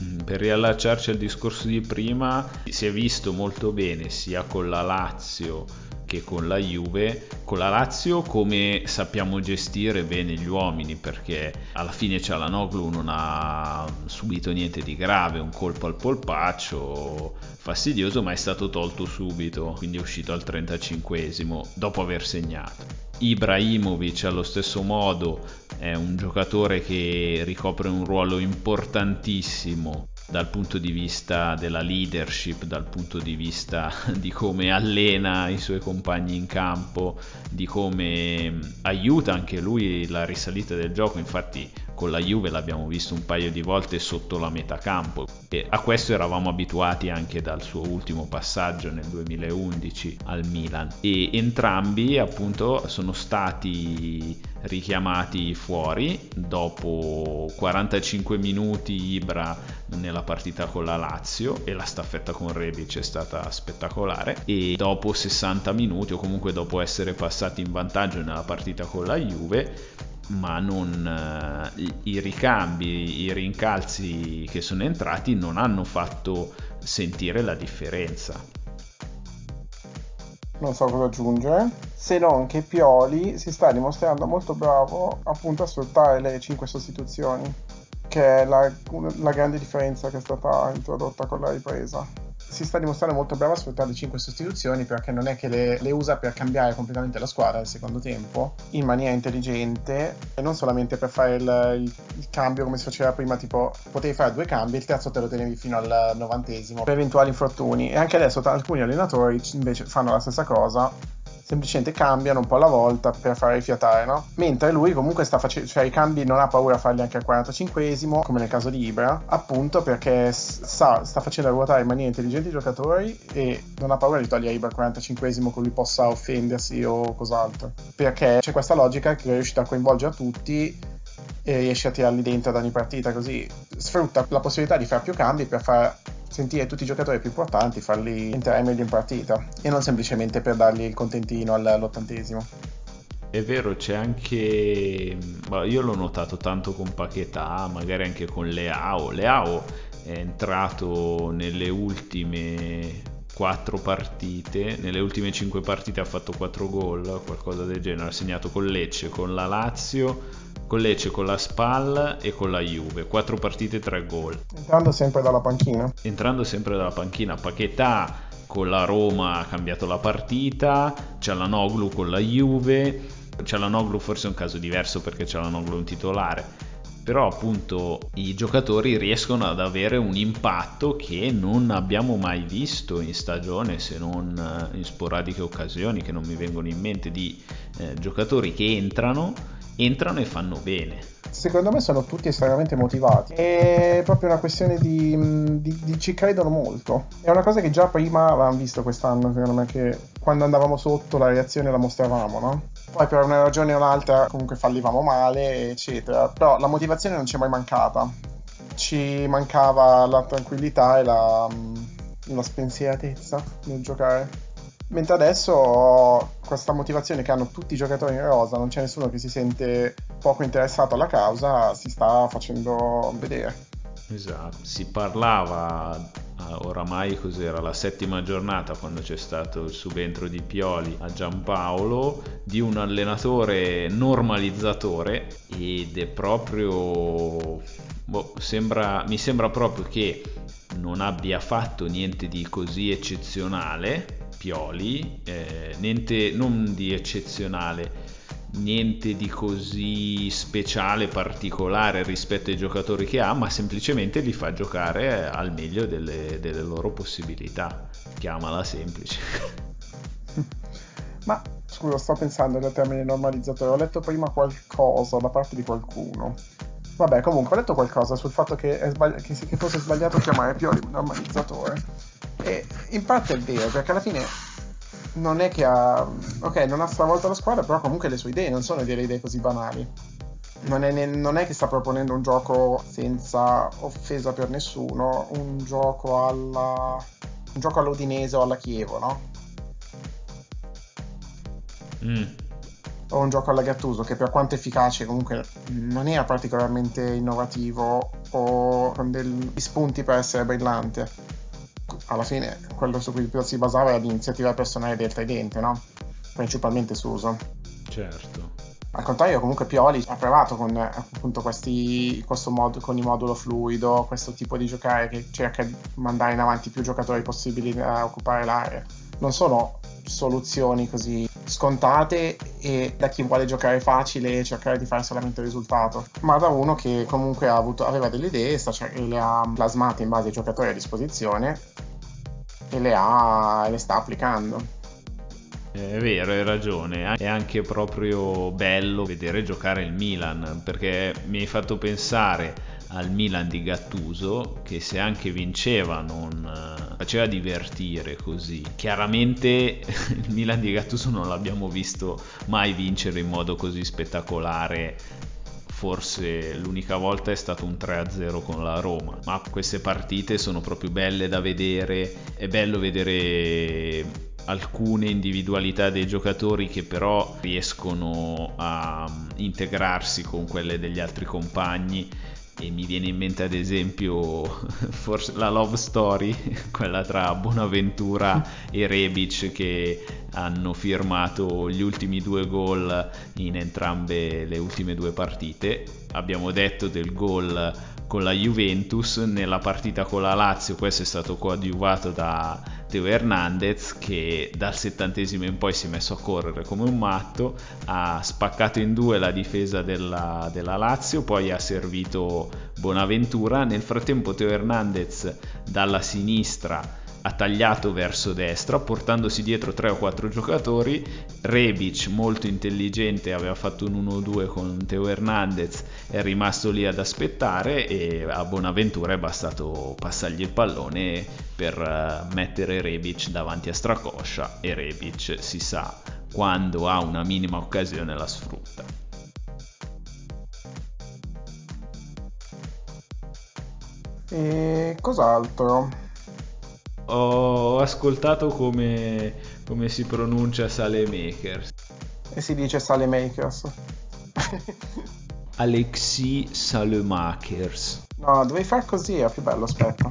Mm, per riallacciarci al discorso di prima, si è visto molto bene sia con la Lazio che con la Juve, con la Lazio come sappiamo gestire bene gli uomini perché alla fine Cialanoglu non ha subito niente di grave, un colpo al polpaccio fastidioso ma è stato tolto subito, quindi è uscito al 35esimo dopo aver segnato. Ibrahimovic allo stesso modo è un giocatore che ricopre un ruolo importantissimo dal punto di vista della leadership, dal punto di vista di come allena i suoi compagni in campo, di come aiuta anche lui la risalita del gioco, infatti con la Juve l'abbiamo visto un paio di volte sotto la metà campo e a questo eravamo abituati anche dal suo ultimo passaggio nel 2011 al Milan. E entrambi appunto sono stati richiamati fuori dopo 45 minuti Ibra nella partita con la Lazio e la staffetta con Rebic è stata spettacolare e dopo 60 minuti o comunque dopo essere passati in vantaggio nella partita con la Juve ma non, eh, i ricambi, i rincalzi che sono entrati non hanno fatto sentire la differenza. Non so cosa aggiungere, se non che Pioli si sta dimostrando molto bravo appunto a sfruttare le 5 sostituzioni, che è la, la grande differenza che è stata introdotta con la ripresa si sta dimostrando molto bravo a sfruttare le 5 sostituzioni perché non è che le, le, usa per cambiare completamente la squadra nel secondo tempo in maniera intelligente e non solamente per fare il, il, il cambio come si faceva prima tipo potevi fare due cambi il terzo te lo tenevi fino al novantesimo per eventuali infortuni. E anche adesso alcuni allenatori invece fanno la stessa cosa semplicemente cambiano un po' alla volta per fare rifiatare, no? Mentre lui comunque sta facendo, cioè i cambi non ha paura a farli anche al 45esimo, come nel caso di Ibra, appunto perché sa, sta facendo ruotare in maniera intelligente i giocatori e non ha paura di togliere Ibra al 45esimo con lui possa offendersi o cos'altro. Perché c'è questa logica che è riuscita a coinvolgere tutti e riesce a tirarli dentro ad ogni partita così sfrutta la possibilità di fare più cambi per far sentire tutti i giocatori più importanti, farli entrare meglio in partita e non semplicemente per dargli il contentino all'ottantesimo. È vero, c'è anche... io l'ho notato tanto con Paquetà, magari anche con Leao. Leao è entrato nelle ultime quattro partite, nelle ultime cinque partite ha fatto quattro gol, qualcosa del genere, ha segnato con Lecce, con la Lazio, con Lecce, con la Spal e con la Juve, quattro partite, tre gol. Entrando sempre dalla panchina? Entrando sempre dalla panchina, Paquetà con la Roma ha cambiato la partita, Cialanoglu con la Juve, Cialanoglu forse è un caso diverso perché Cialanoglu è un titolare, però appunto i giocatori riescono ad avere un impatto che non abbiamo mai visto in stagione se non eh, in sporadiche occasioni che non mi vengono in mente di eh, giocatori che entrano, entrano e fanno bene. Secondo me sono tutti estremamente motivati. È proprio una questione di, di, di ci credono molto. È una cosa che già prima avevamo visto quest'anno, secondo me, che quando andavamo sotto la reazione la mostravamo, no? Poi per una ragione o un'altra comunque fallivamo male, eccetera. Però la motivazione non ci è mai mancata. Ci mancava la tranquillità e la, la spensieratezza nel giocare. Mentre adesso questa motivazione che hanno tutti i giocatori in rosa, non c'è nessuno che si sente poco interessato alla causa, si sta facendo vedere. Esatto, si parlava oramai cos'era la settima giornata quando c'è stato il subentro di Pioli a Giampaolo di un allenatore normalizzatore ed è proprio boh, sembra, mi sembra proprio che non abbia fatto niente di così eccezionale Pioli eh, niente non di eccezionale niente di così speciale, particolare rispetto ai giocatori che ha, ma semplicemente li fa giocare al meglio delle, delle loro possibilità. Chiamala semplice. ma scusa, sto pensando nel termine normalizzatore. Ho letto prima qualcosa da parte di qualcuno. Vabbè, comunque ho letto qualcosa sul fatto che, sbagli- che, che fosse sbagliato chiamare Pioli un normalizzatore. E in parte è vero, perché alla fine non è che ha. Ok, non ha stravolto la squadra, però comunque le sue idee non sono delle idee così banali. Non è, non è, che sta proponendo un gioco senza offesa per nessuno, un gioco alla. un gioco all'Udinese o alla Chievo, no? Mm. O un gioco alla Gattuso che per quanto efficace comunque non era particolarmente innovativo o con degli spunti per essere brillante alla fine quello su cui si basava era l'iniziativa personale del tridente, no? Principalmente Suso. Certo. Al contrario, comunque Pioli ha provato con appunto questi, questo mod, con il modulo fluido, questo tipo di giocare che cerca di mandare in avanti più giocatori possibili a occupare l'area. Non sono soluzioni così scontate e da chi vuole giocare facile cercare di fare solamente il risultato, ma da uno che comunque avuto, aveva delle idee e le ha plasmate in base ai giocatori a disposizione e le, ha, le sta applicando. È vero, hai ragione. È anche proprio bello vedere giocare il Milan perché mi hai fatto pensare al Milan di Gattuso che se anche vinceva non uh, faceva divertire così. Chiaramente il Milan di Gattuso non l'abbiamo visto mai vincere in modo così spettacolare forse l'unica volta è stato un 3-0 con la Roma, ma queste partite sono proprio belle da vedere, è bello vedere alcune individualità dei giocatori che però riescono a integrarsi con quelle degli altri compagni e mi viene in mente ad esempio forse la love story, quella tra Bonaventura e Rebic che hanno firmato gli ultimi due gol in entrambe le ultime due partite. Abbiamo detto del gol con la Juventus, nella partita con la Lazio questo è stato coadiuvato da Teo Hernandez che dal settantesimo in poi si è messo a correre come un matto, ha spaccato in due la difesa della, della Lazio, poi ha servito Bonaventura, nel frattempo Teo Hernandez dalla sinistra ha tagliato verso destra portandosi dietro 3 o 4 giocatori Rebic molto intelligente aveva fatto un 1-2 con Teo Hernandez è rimasto lì ad aspettare e a Bonaventura è bastato passargli il pallone per eh, mettere Rebic davanti a Stracoscia e Rebic si sa quando ha una minima occasione la sfrutta e cos'altro? Ho ascoltato come, come si pronuncia Sale Makers. E si dice Salemakers. Alexis Salemakers. No, dovevi far così, è più bello, aspetta.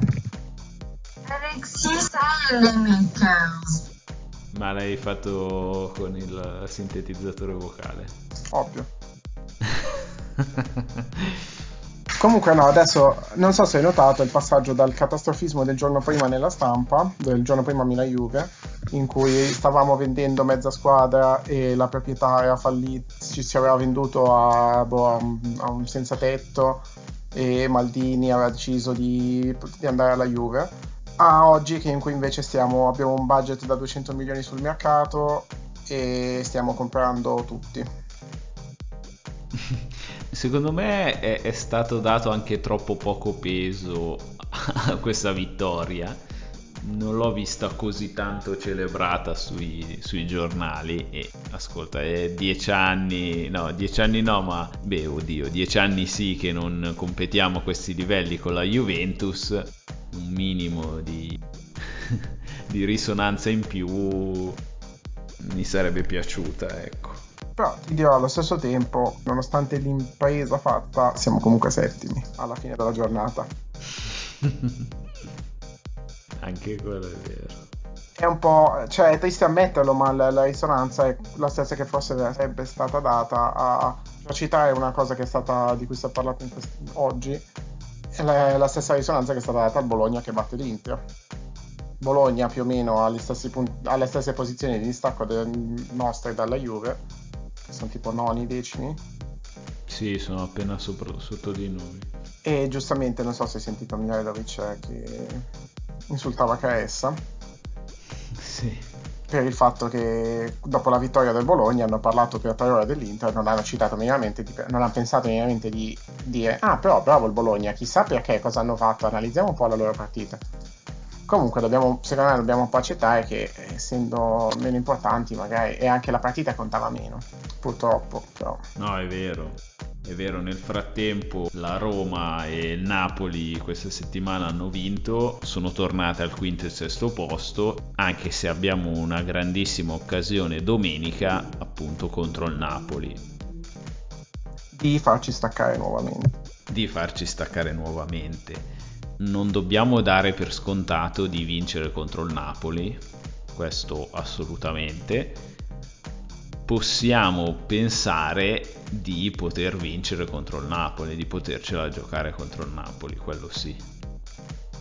Alexis Salemakers. Ma l'hai fatto con il sintetizzatore vocale? Ovvio. Comunque no, adesso non so se hai notato il passaggio dal catastrofismo del giorno prima nella stampa, del giorno prima Milan Juve, in cui stavamo vendendo mezza squadra e la proprietà era fallita, ci si aveva venduto a, boh, a un senza tetto e Maldini aveva deciso di, di andare alla Juve, a oggi che in cui invece stiamo, abbiamo un budget da 200 milioni sul mercato e stiamo comprando tutti. Secondo me è, è, stato dato anche troppo poco peso a questa vittoria. Non l'ho vista così tanto celebrata sui, sui giornali. E ascolta, è dieci anni, no, dieci anni no, ma beh, oddio, dieci anni sì che non competiamo a questi livelli con la Juventus. Un minimo di, di risonanza in più mi sarebbe piaciuta, ecco. Però ti dirò allo stesso tempo, nonostante l'impresa fatta, siamo comunque settimi alla fine della giornata. Anche quello è vero. È un po', cioè è triste ammetterlo, ma la, la risonanza è la stessa che forse sarebbe stata data a, per citare una cosa che è stata, di cui si è parlato quest- oggi, è la, la, stessa risonanza che è stata data al Bologna che batte l'Inter. Bologna più o meno alle stesse, punt- alle stesse posizioni di distacco nostre dalla Juve, sono tipo noni, decimi. Sì, sono appena sopra, sotto di noi. E giustamente, non so se hai sentito Mihailovic che insultava Caessa. Sì. Per il fatto che dopo la vittoria del Bologna hanno parlato per tre ore dell'Inter, non hanno citato minimamente, di, non hanno pensato minimamente di dire ah però bravo il Bologna, chissà perché cosa hanno fatto, analizziamo un po' la loro partita. Comunque dobbiamo, secondo me dobbiamo un po' accettare che essendo meno importanti magari e anche la partita contava meno, purtroppo. Però. No, è vero. È vero, nel frattempo la Roma e il Napoli questa settimana hanno vinto, sono tornate al quinto e sesto posto, anche se abbiamo una grandissima occasione domenica appunto contro il Napoli. Di farci staccare nuovamente. Di farci staccare nuovamente non dobbiamo dare per scontato di vincere contro il Napoli, questo assolutamente. Possiamo pensare di poter vincere contro il Napoli, di potercela giocare contro il Napoli, quello sì.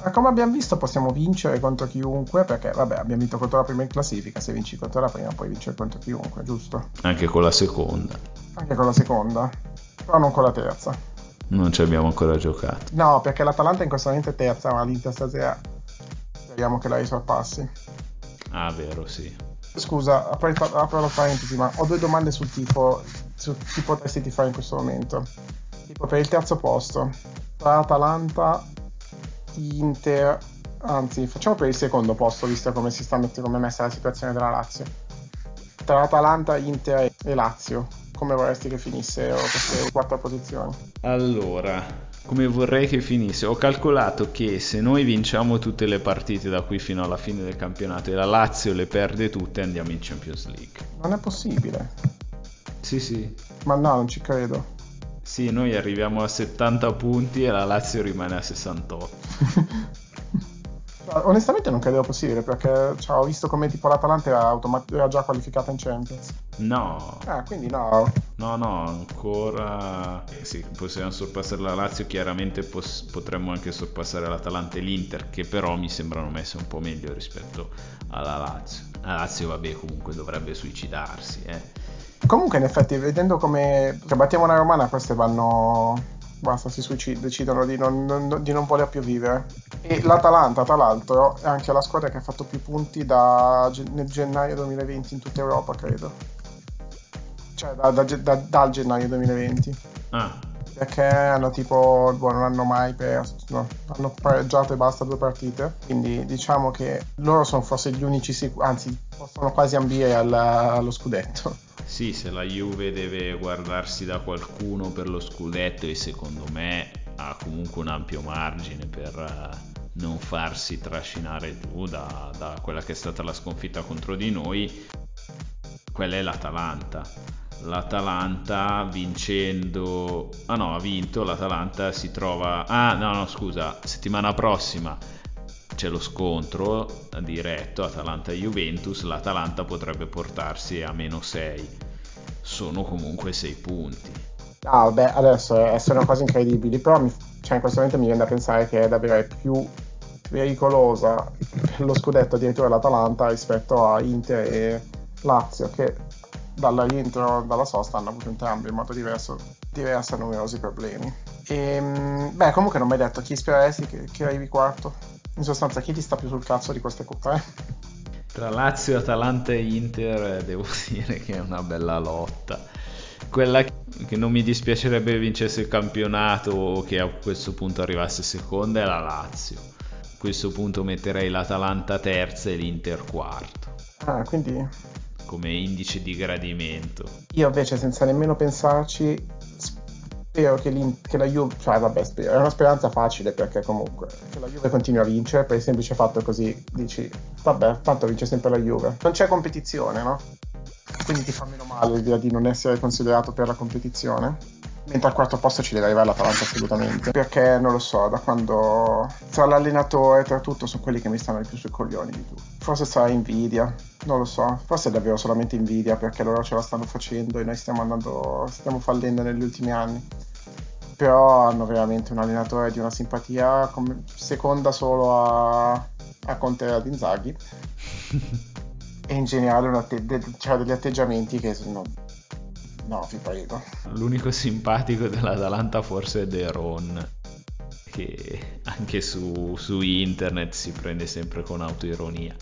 Ma come abbiamo visto possiamo vincere contro chiunque perché vabbè abbiamo vinto contro la prima in classifica, se vinci contro la prima puoi vincere contro chiunque, giusto? Anche con la seconda. Anche con la seconda, però non con la terza. Non ci abbiamo ancora giocato. No, perché l'Atalanta in questo momento è terza, ma l'Inter stasera speriamo che la risorpassi. Ah, vero, sì. Scusa, apro, apro la parentesi, ma ho due domande sul tipo, su chi potresti tifare in questo momento. Tipo per il terzo posto, tra Atalanta, Inter, anzi facciamo per il secondo posto, visto come si sta mettendo, come è messa la situazione della Lazio. Tra Atalanta, Inter e Lazio, come vorresti che finissero queste quattro posizioni? Allora, come vorrei che finisse? Ho calcolato che se noi vinciamo tutte le partite da qui fino alla fine del campionato e la Lazio le perde tutte, andiamo in Champions League. Non è possibile. Sì, sì. Ma no, non ci credo. Sì, noi arriviamo a 70 punti e la Lazio rimane a 68. Onestamente non credevo possibile perché cioè, ho visto come tipo l'Atalanta era, automat- era già qualificata in Champions. No. Ah, quindi no. No, no, ancora... Sì, possiamo sorpassare la Lazio, chiaramente pos- potremmo anche sorpassare l'Atalanta e l'Inter, che però mi sembrano messe un po' meglio rispetto alla Lazio. La Lazio, vabbè, comunque dovrebbe suicidarsi, eh. Comunque, in effetti, vedendo come battiamo una romana, queste vanno basta, si suicid- decidono di non, non, di non, voler più vivere. E l'Atalanta, tra l'altro, è anche la squadra che ha fatto più punti da, nel gennaio 2020 in tutta Europa, credo. Cioè, da, da, da, dal gennaio 2020. Ah. Perché hanno tipo, boh, non hanno mai perso, no, hanno pareggiato e basta due partite. Quindi diciamo che loro sono forse gli unici sicuri, anzi, possono quasi ambire alla, allo scudetto. Sì, se la Juve deve guardarsi da qualcuno per lo scudetto e secondo me ha comunque un ampio margine per eh, non farsi trascinare giù da, da quella che è stata la sconfitta contro di noi, quella è l'Atalanta. l'Atalanta vincendo... Ah no, ha vinto, l'Atalanta si trova... Ah no, no, scusa, settimana prossima c'è lo scontro diretto Atalanta-Juventus, l'Atalanta potrebbe portarsi a meno 6. Sono comunque 6 punti. Ah, vabbè, adesso sono cose incredibili, però mi, cioè, in questo momento mi viene da pensare che è davvero più pericolosa per lo scudetto addirittura l'Atalanta rispetto a Inter e Lazio, che dalla rientro dalla sosta hanno avuto entrambi in modo diverso, diverso numerosi problemi. E, ehm, beh, comunque non mi hai detto chi spereresti che, che arrivi quarto. In sostanza, chi ti sta più sul cazzo di queste coppe? Tra Lazio, Atalanta e Inter eh, devo dire che è una bella lotta. Quella che non mi dispiacerebbe vincesse il campionato o che a questo punto arrivasse seconda è la Lazio. A questo punto metterei l'Atalanta terza e l'Inter quarto. Ah, quindi come indice di gradimento. Io invece, senza nemmeno pensarci, spero che, che, la Juve, cioè vabbè, spero, è una speranza facile perché comunque che la Juve continui a vincere per il semplice fatto così dici, vabbè, tanto vince sempre la Juve. Non c'è competizione, no? Quindi ti fa meno male l'idea di non essere considerato per la competizione mentre al quarto posto ci deve arrivare l'Atalanta assolutamente. Perché non lo so da quando tra l'allenatore tra tutto sono quelli che mi stanno di più sui coglioni di tutto forse sarà invidia non lo so. Forse è davvero solamente invidia perché loro ce la stanno facendo e noi stiamo andando stiamo fallendo negli ultimi anni. Però hanno veramente un allenatore di una simpatia come, seconda solo a, a Conte e ad Inzaghi. E in generale atte- de- cioè degli atteggiamenti che sono No, ti prego. L'unico simpatico dell'Atalanta forse è De Ron, che anche su, su internet si prende sempre con autoironia.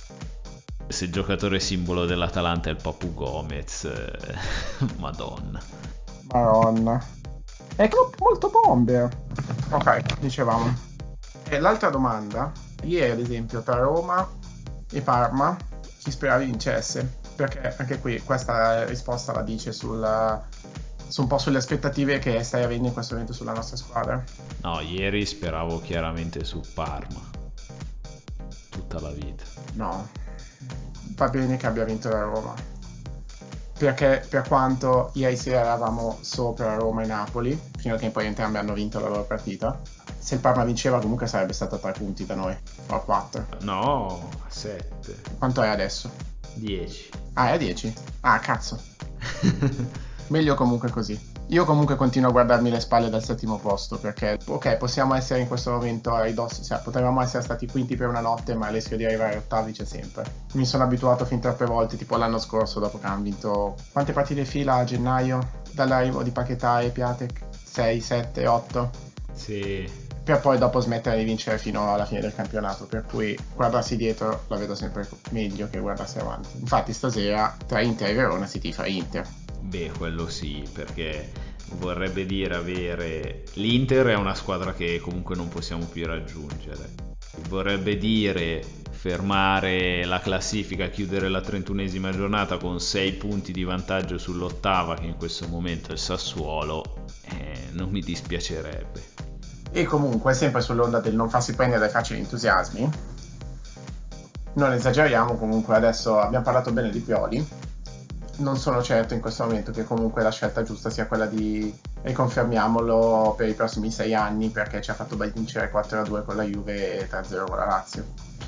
Se il giocatore simbolo dell'Atalanta è il Papu Gomez, eh, madonna. Madonna. È molto bomber. Ok, dicevamo. E l'altra domanda, ieri ad esempio tra Roma e Parma, chi speravi vincesse? Perché anche qui questa risposta la dice sul, su un po' sulle aspettative che stai avendo in questo momento sulla nostra squadra. No, ieri speravo chiaramente su Parma. Tutta la vita. No, va bene che abbia vinto la Roma. Perché per quanto ieri sera eravamo sopra Roma e Napoli, fino a che poi entrambi hanno vinto la loro partita, se il Parma vinceva comunque sarebbe stato a 3 punti da noi, o a 4. No, a 7. Quanto è adesso? 10. Ah, è a 10? Ah, cazzo. Meglio comunque così. Io comunque continuo a guardarmi le spalle dal settimo posto perché, ok, possiamo essere in questo momento ai dossi, cioè potevamo essere stati quinti per una notte, ma il rischio di arrivare ottavi c'è sempre. Mi sono abituato fin troppe volte, tipo l'anno scorso, dopo che hanno vinto quante partite fila a gennaio, dall'arrivo di Paquetà e Piatek? 6, 7, 8? Sì, per poi dopo smettere di vincere fino alla fine del campionato, per cui guardarsi dietro la vedo sempre meglio che guardarsi avanti. Infatti stasera tra Inter e Verona si tifa Inter. Beh, quello sì, perché vorrebbe dire avere... L'Inter è una squadra che comunque non possiamo più raggiungere. Vorrebbe dire fermare la classifica, chiudere la trentunesima giornata con 6 punti di vantaggio sull'ottava che in questo momento è il Sassuolo, eh, non mi dispiacerebbe. E comunque, sempre sull'onda del non farsi prendere dai facili entusiasmi, non esageriamo, comunque adesso abbiamo parlato bene di Pioli, non sono certo in questo momento che comunque la scelta giusta sia quella di riconfermiamolo per i prossimi sei anni perché ci ha fatto vincere 4-2 con la Juve e 3-0 con la Lazio.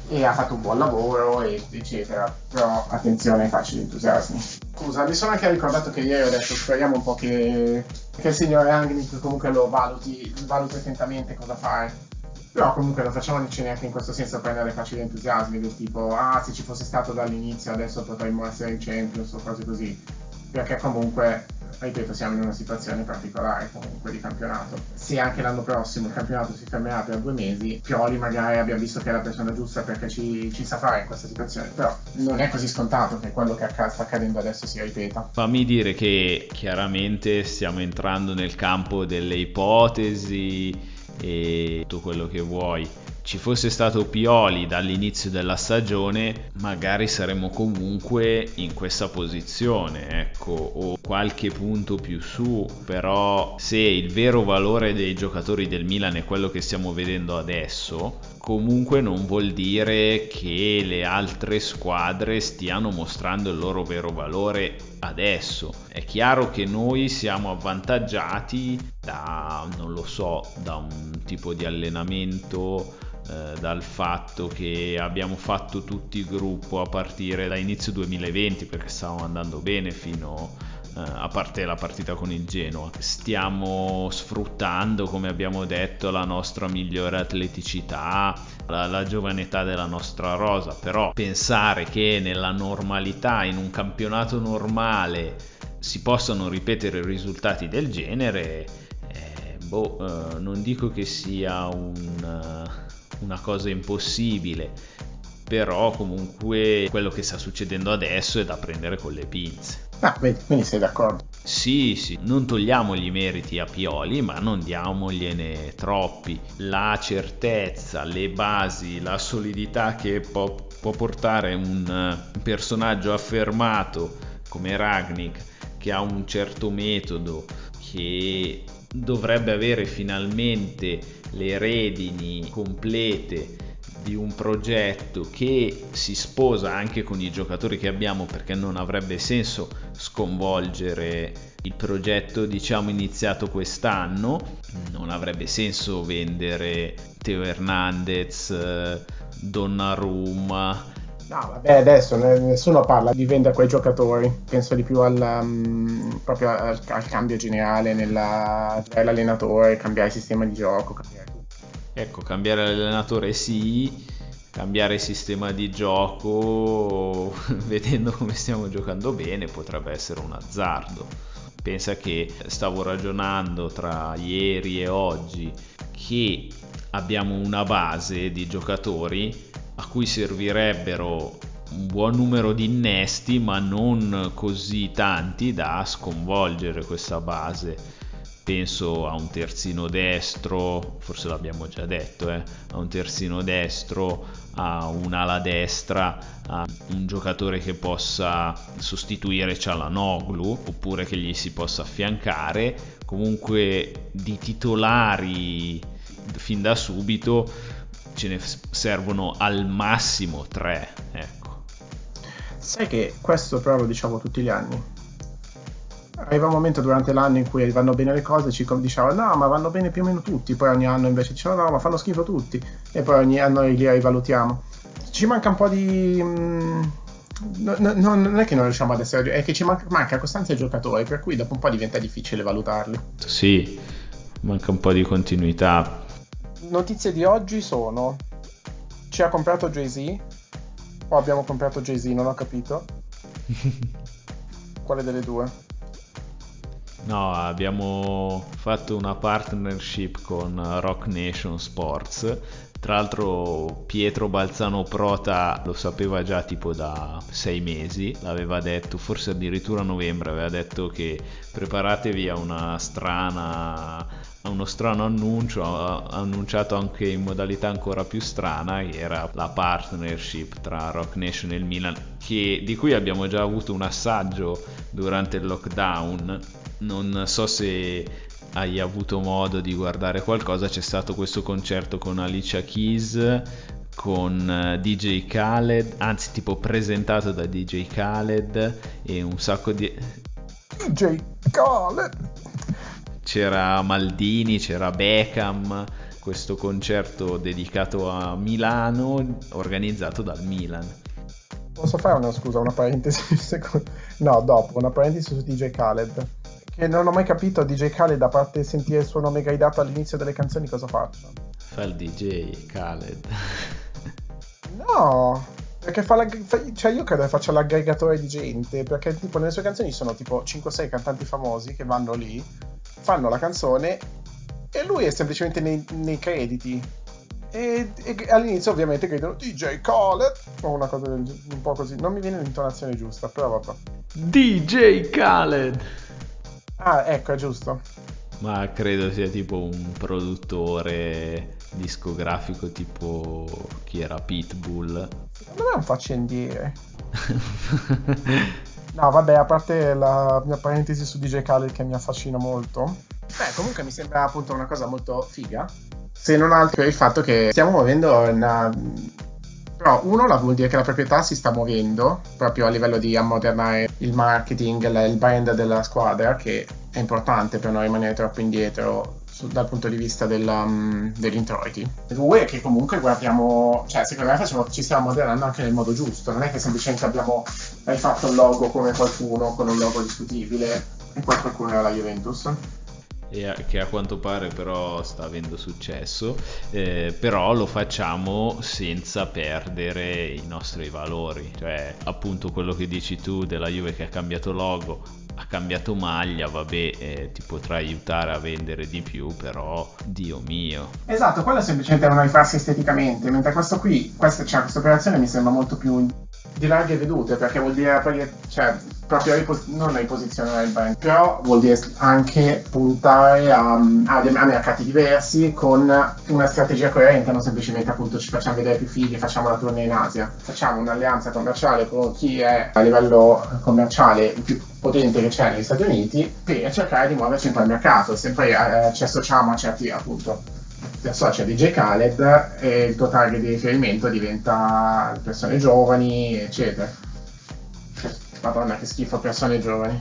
E ha fatto un buon lavoro eccetera. Però attenzione ai facili entusiasmi scusa mi sono anche ricordato che ieri ho detto speriamo un po' che che il signor Rangnick comunque lo valuti, valuti attentamente cosa fare. Però comunque non facciamoci neanche in questo senso prendere facili entusiasmi del tipo ah se ci fosse stato dall'inizio adesso potremmo essere in Champions o cose così. Perché comunque ripeto, siamo in una situazione particolare comunque di campionato. Se anche l'anno prossimo il campionato si fermerà per due mesi, Pioli magari abbia visto che è la persona giusta perché ci, ci sa fare in questa situazione, però non è così scontato che quello che sta accadendo adesso si ripeta. Fammi dire che chiaramente stiamo entrando nel campo delle ipotesi e tutto quello che vuoi ci fosse stato Pioli dall'inizio della stagione, magari saremmo comunque in questa posizione, ecco, o qualche punto più su, però se il vero valore dei giocatori del Milan è quello che stiamo vedendo adesso, comunque non vuol dire che le altre squadre stiano mostrando il loro vero valore adesso. È chiaro che noi siamo avvantaggiati da, non lo so, da un tipo di allenamento eh, dal fatto che abbiamo fatto tutti gruppo a partire da inizio 2020 perché stavamo andando bene fino eh, a parte la partita con il Genoa. Stiamo sfruttando, come abbiamo detto, la nostra migliore atleticità, la, la giovane età della nostra rosa, però pensare che nella normalità, in un campionato normale, si possano ripetere risultati del genere, eh, boh, eh, non dico che sia un, una cosa impossibile, però comunque quello che sta succedendo adesso è da prendere con le pinze. Ah, vedi, quindi sei d'accordo. Sì, sì, non togliamogli i meriti a Pioli, ma non diamogliene troppi. La certezza, le basi, la solidità che può, può portare un eh, personaggio affermato come Ragnik, che ha un certo metodo, che dovrebbe avere finalmente le redini complete di un progetto che si sposa anche con i giocatori che abbiamo perché non avrebbe senso sconvolgere il progetto diciamo iniziato quest'anno. Non avrebbe senso vendere Teo Hernandez Donnarumma. No, vabbè, adesso nessuno parla di vendere quei giocatori, penso di più al, um, al, al, cambio generale nella, nell'allenatore, cambiare il sistema di gioco, cambiare Ecco, cambiare l'allenatore sì, cambiare sistema di gioco, vedendo come stiamo giocando bene, potrebbe essere un azzardo. Pensa che stavo ragionando tra ieri e oggi che abbiamo una base di giocatori a cui servirebbero un buon numero di innesti, ma non così tanti da sconvolgere questa base penso a un terzino destro, forse l'abbiamo già detto, eh, a un terzino destro, a un'ala destra, a un giocatore che possa sostituire Cialanoglu oppure che gli si possa affiancare, comunque di titolari fin da subito ce ne servono al massimo tre, ecco. Sai che questo però lo diciamo tutti gli anni arriva un momento durante l'anno in cui vanno bene le cose, ci dicevano no, ma vanno bene più o meno tutti, poi ogni anno invece dicevano no, ma fanno schifo tutti, e poi ogni anno li rivalutiamo. Ci manca un po' di... Mm, no, no, non è che non riusciamo ad essere, è che ci manca, manca costanza ai giocatori, per cui dopo un po' diventa difficile valutarli. Sì, manca un po' di continuità. Notizie di oggi sono: ci ha comprato Jay-Z? O abbiamo comprato Jay-Z? Non ho capito. Quale delle due? No, abbiamo fatto una partnership con Rock Nation Sports. Tra l'altro Pietro Balzano Prota lo sapeva già tipo da sei mesi, l'aveva detto, forse addirittura a novembre, aveva detto che preparatevi a strana a uno strano annuncio, annunciato anche in modalità ancora più strana, che era la partnership tra Rock Nation e il Milan, che, di cui abbiamo già avuto un assaggio durante il lockdown non so se hai avuto modo di guardare qualcosa, c'è stato questo concerto con Alicia Keys, con eh, DJ Khaled, anzi tipo presentato da DJ Khaled e un sacco di... DJ Khaled! C'era Maldini, c'era Beckham, questo concerto dedicato a Milano, organizzato dal Milan. Posso fare una scusa, una parentesi? No, dopo, una parentesi su DJ Khaled che non ho mai capito DJ Khaled, a parte sentire il suo nome gridato all'inizio delle canzoni, cosa faccia? Fa il DJ Khaled. no, perché fa la, cioè io credo che faccia l'aggregatore di gente, perché tipo nelle sue canzoni sono tipo 5-6 cantanti famosi che vanno lì, fanno la canzone e lui è semplicemente nei, nei crediti. E, e, all'inizio ovviamente gridano DJ Khaled o una cosa del, un po' così. Non mi viene l'intonazione giusta, però vabbè. DJ Khaled! Ah, ecco, è giusto. Ma credo sia tipo un produttore discografico tipo chi era Pitbull. Secondo me è un faccendiere. no, vabbè, a parte la mia parentesi su DJ Khaled che mi affascina molto. Beh, comunque mi sembra appunto una cosa molto figa. Se non altro il fatto che stiamo muovendo una Però uno la vuol dire che la proprietà si sta muovendo proprio a livello di ammodernare il marketing, il brand della squadra, che è importante per non rimanere troppo indietro dal punto di vista della, um, degli introiti. Due, che comunque guardiamo, cioè secondo me facciamo, ci stiamo modernando anche nel modo giusto, non è che semplicemente abbiamo rifatto un logo come qualcuno con un logo discutibile e poi qualcuno era la Juventus e che a quanto pare però sta avendo successo, eh, però lo facciamo senza perdere i nostri valori, cioè appunto quello che dici tu della Juve che ha cambiato logo, ha cambiato maglia, vabbè, eh, ti potrà aiutare a vendere di più, però Dio mio. Esatto, quello semplicemente è una rifarsi esteticamente, mentre questo qui, questa, cioè, questa operazione mi sembra molto più di larghe vedute, perché vuol dire, cioè, proprio ripos- non riposizionare il brand, però vuol dire anche puntare a, a, a, mercati diversi con una strategia coerente, non semplicemente appunto ci facciamo vedere più figli facciamo la tournée in Asia. Facciamo un'alleanza commerciale con chi è a livello commerciale il più potente che c'è negli Stati Uniti per cercare di muoverci in quel mercato, sempre eh, ci associamo a certi appunto ti associa a DJ Khaled e il tuo target di riferimento diventa persone giovani, eccetera. Madonna, che schifo, persone giovani.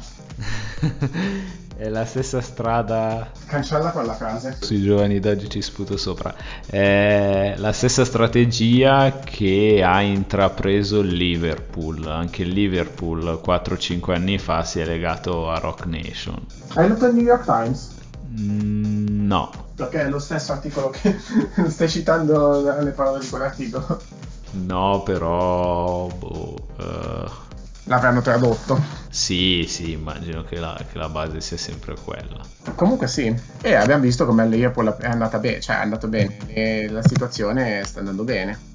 È la stessa strada. Cancella quella frase. Sui giovani d'oggi ci sputo sopra. È la stessa strategia che ha intrapreso Liverpool. Anche Liverpool 4-5 anni fa si è legato a Rock Nation. Hai letto il New York Times? Mm, no. Perché è lo stesso articolo che stai citando le parole di quell'articolo. No, però. Boh, uh... L'avranno tradotto. Sì, sì, immagino che la, che la, base sia sempre quella. Comunque sì, e abbiamo visto come Liverpool è andata bene, cioè è andato bene, e la situazione sta andando bene.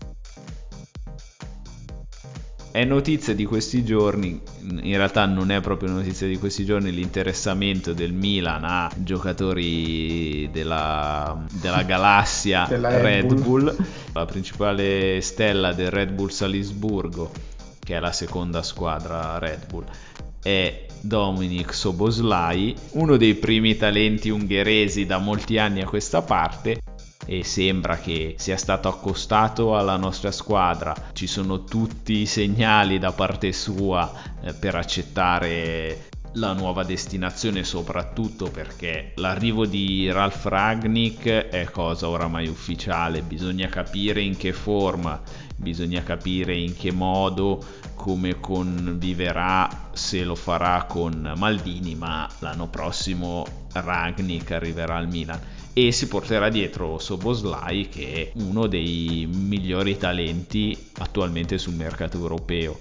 È notizia di questi giorni, in realtà non è proprio notizia di questi giorni, l'interessamento del Milan a giocatori della, della galassia della Red, Bull. Bull, la principale stella del Red Bull Salisburgo, che è la seconda squadra Red Bull, è Dominic Soboslai, uno dei primi talenti ungheresi da molti anni a questa parte e sembra che sia stato accostato alla nostra squadra. Ci sono tutti i segnali da parte sua eh, per accettare la nuova destinazione soprattutto perché l'arrivo di Ralph Ragnick è cosa oramai ufficiale, bisogna capire in che forma, bisogna capire in che modo, come conviverà, se lo farà con Maldini, ma l'anno prossimo Ragnick arriverà al Milan e si porterà dietro Soboslai che è uno dei migliori talenti attualmente sul mercato europeo.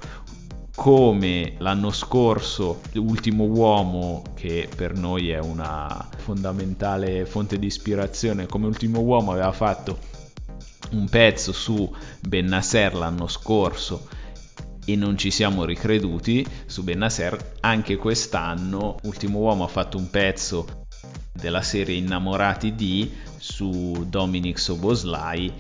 Come l'anno scorso l'ultimo uomo che per noi è una fondamentale fonte di ispirazione come ultimo uomo aveva fatto un pezzo su Bennasser l'anno scorso e non ci siamo ricreduti su Bennasser anche quest'anno ultimo uomo ha fatto un pezzo della serie Innamorati di su Dominic Soboslai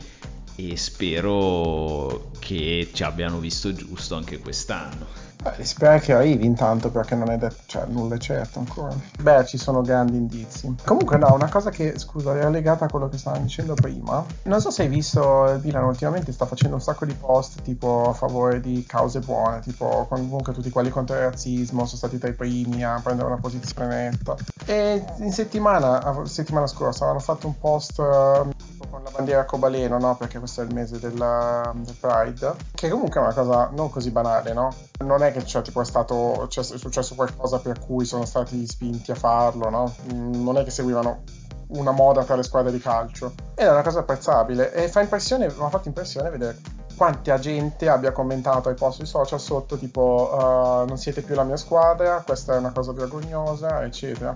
e spero che ci abbiano visto giusto anche quest'anno. Beh, spero che arrivi intanto perché non è detto, cioè nulla è certo ancora. Beh, ci sono grandi indizi. Comunque no, una cosa che, scusa, era legata a quello che stavamo dicendo prima. Non so se hai visto, il Milan ultimamente sta facendo un sacco di post tipo a favore di cause buone, tipo comunque tutti quelli contro il razzismo sono stati tra i primi a prendere una posizione netta. E in settimana, settimana scorsa avevano fatto un post uh, con la bandiera arcobaleno, no? Perché questo è il mese della, del Pride, che comunque è una cosa non così banale, no? Non è che cioè, tipo, è, stato, cioè, è successo qualcosa per cui sono stati spinti a farlo, no? Mm, non è che seguivano una moda tra le squadre di calcio. Ed è una cosa apprezzabile e fa impressione, mi ha fatto impressione vedere quanta gente abbia commentato ai post sui social sotto tipo uh, non siete più la mia squadra, questa è una cosa vergognosa, eccetera.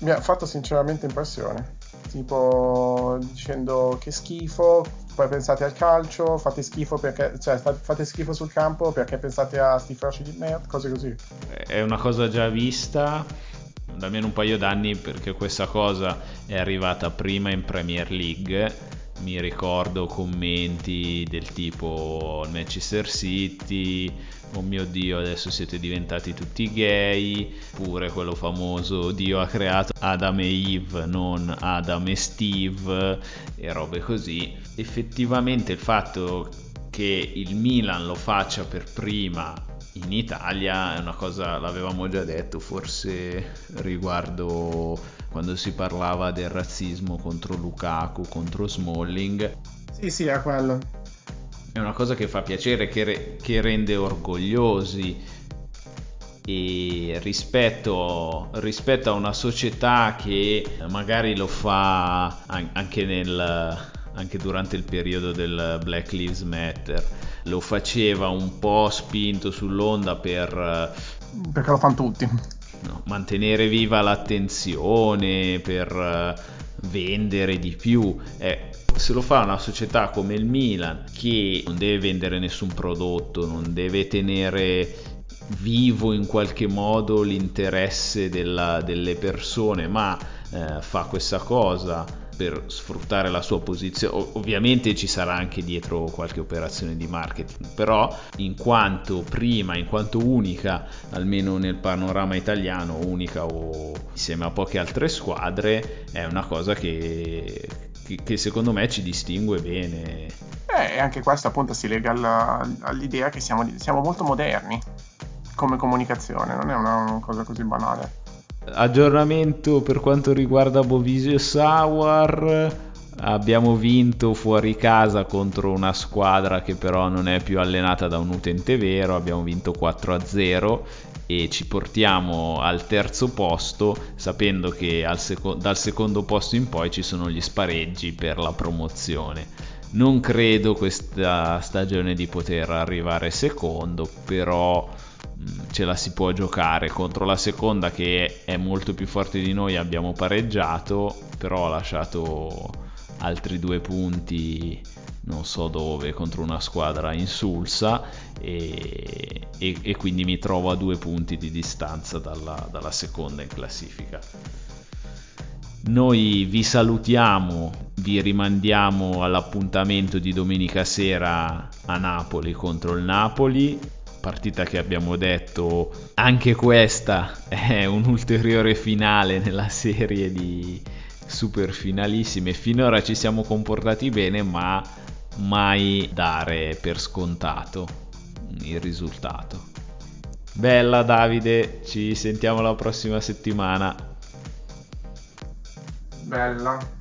Mi ha fatto sinceramente impressione tipo dicendo che schifo, poi pensate al calcio, fate schifo perché, cioè fate schifo sul campo perché pensate a sti froci di merda, cose così. È una cosa già vista da almeno un paio d'anni perché questa cosa è arrivata prima in Premier League mi ricordo commenti del tipo Manchester City, oh mio dio adesso siete diventati tutti gay, oppure quello famoso Dio ha creato Adam e Eve, non Adam e Steve e robe così. Effettivamente il fatto che il Milan lo faccia per prima in Italia è una cosa, l'avevamo già detto, forse riguardo quando si parlava del razzismo contro Lukaku, contro Smalling. Sì, sì, è quello. È una cosa che fa piacere, che, re- che rende orgogliosi e rispetto, rispetto, a una società che magari lo fa anche, nel, anche durante il periodo del Black Lives Matter, lo faceva un po' spinto sull'onda per... Perché lo fanno tutti. No, mantenere viva l'attenzione, per vendere di più. Eh, se lo fa una società come il Milan, che non deve vendere nessun prodotto, non deve tenere vivo in qualche modo l'interesse della, delle persone, ma eh, fa questa cosa per sfruttare la sua posizione. Ovviamente ci sarà anche dietro qualche operazione di marketing, però in quanto prima, in quanto unica, almeno nel panorama italiano, unica o insieme a poche altre squadre, è una cosa che, che, secondo me ci distingue bene. Eh, e anche questo appunto si lega alla, all'idea che siamo, siamo molto moderni come comunicazione, non è una cosa così banale. Aggiornamento per quanto riguarda Bovisio Sauer. Abbiamo vinto fuori casa contro una squadra che però non è più allenata da un utente vero. Abbiamo vinto 4-0 e ci portiamo al terzo posto sapendo che seco- dal secondo posto in poi ci sono gli spareggi per la promozione. Non credo questa stagione di poter arrivare secondo, però ce la si può giocare. Contro la seconda che è molto più forte di noi abbiamo pareggiato però ha lasciato altri due punti non so dove contro una squadra insulsa e, e, e quindi mi trovo a due punti di distanza dalla, dalla seconda in classifica. Noi vi salutiamo, vi rimandiamo all'appuntamento di domenica sera a Napoli contro il Napoli partita che abbiamo detto anche questa è un ulteriore finale nella serie di super finalissime finora ci siamo comportati bene ma mai dare per scontato il risultato. Bella Davide ci sentiamo la prossima settimana. Bella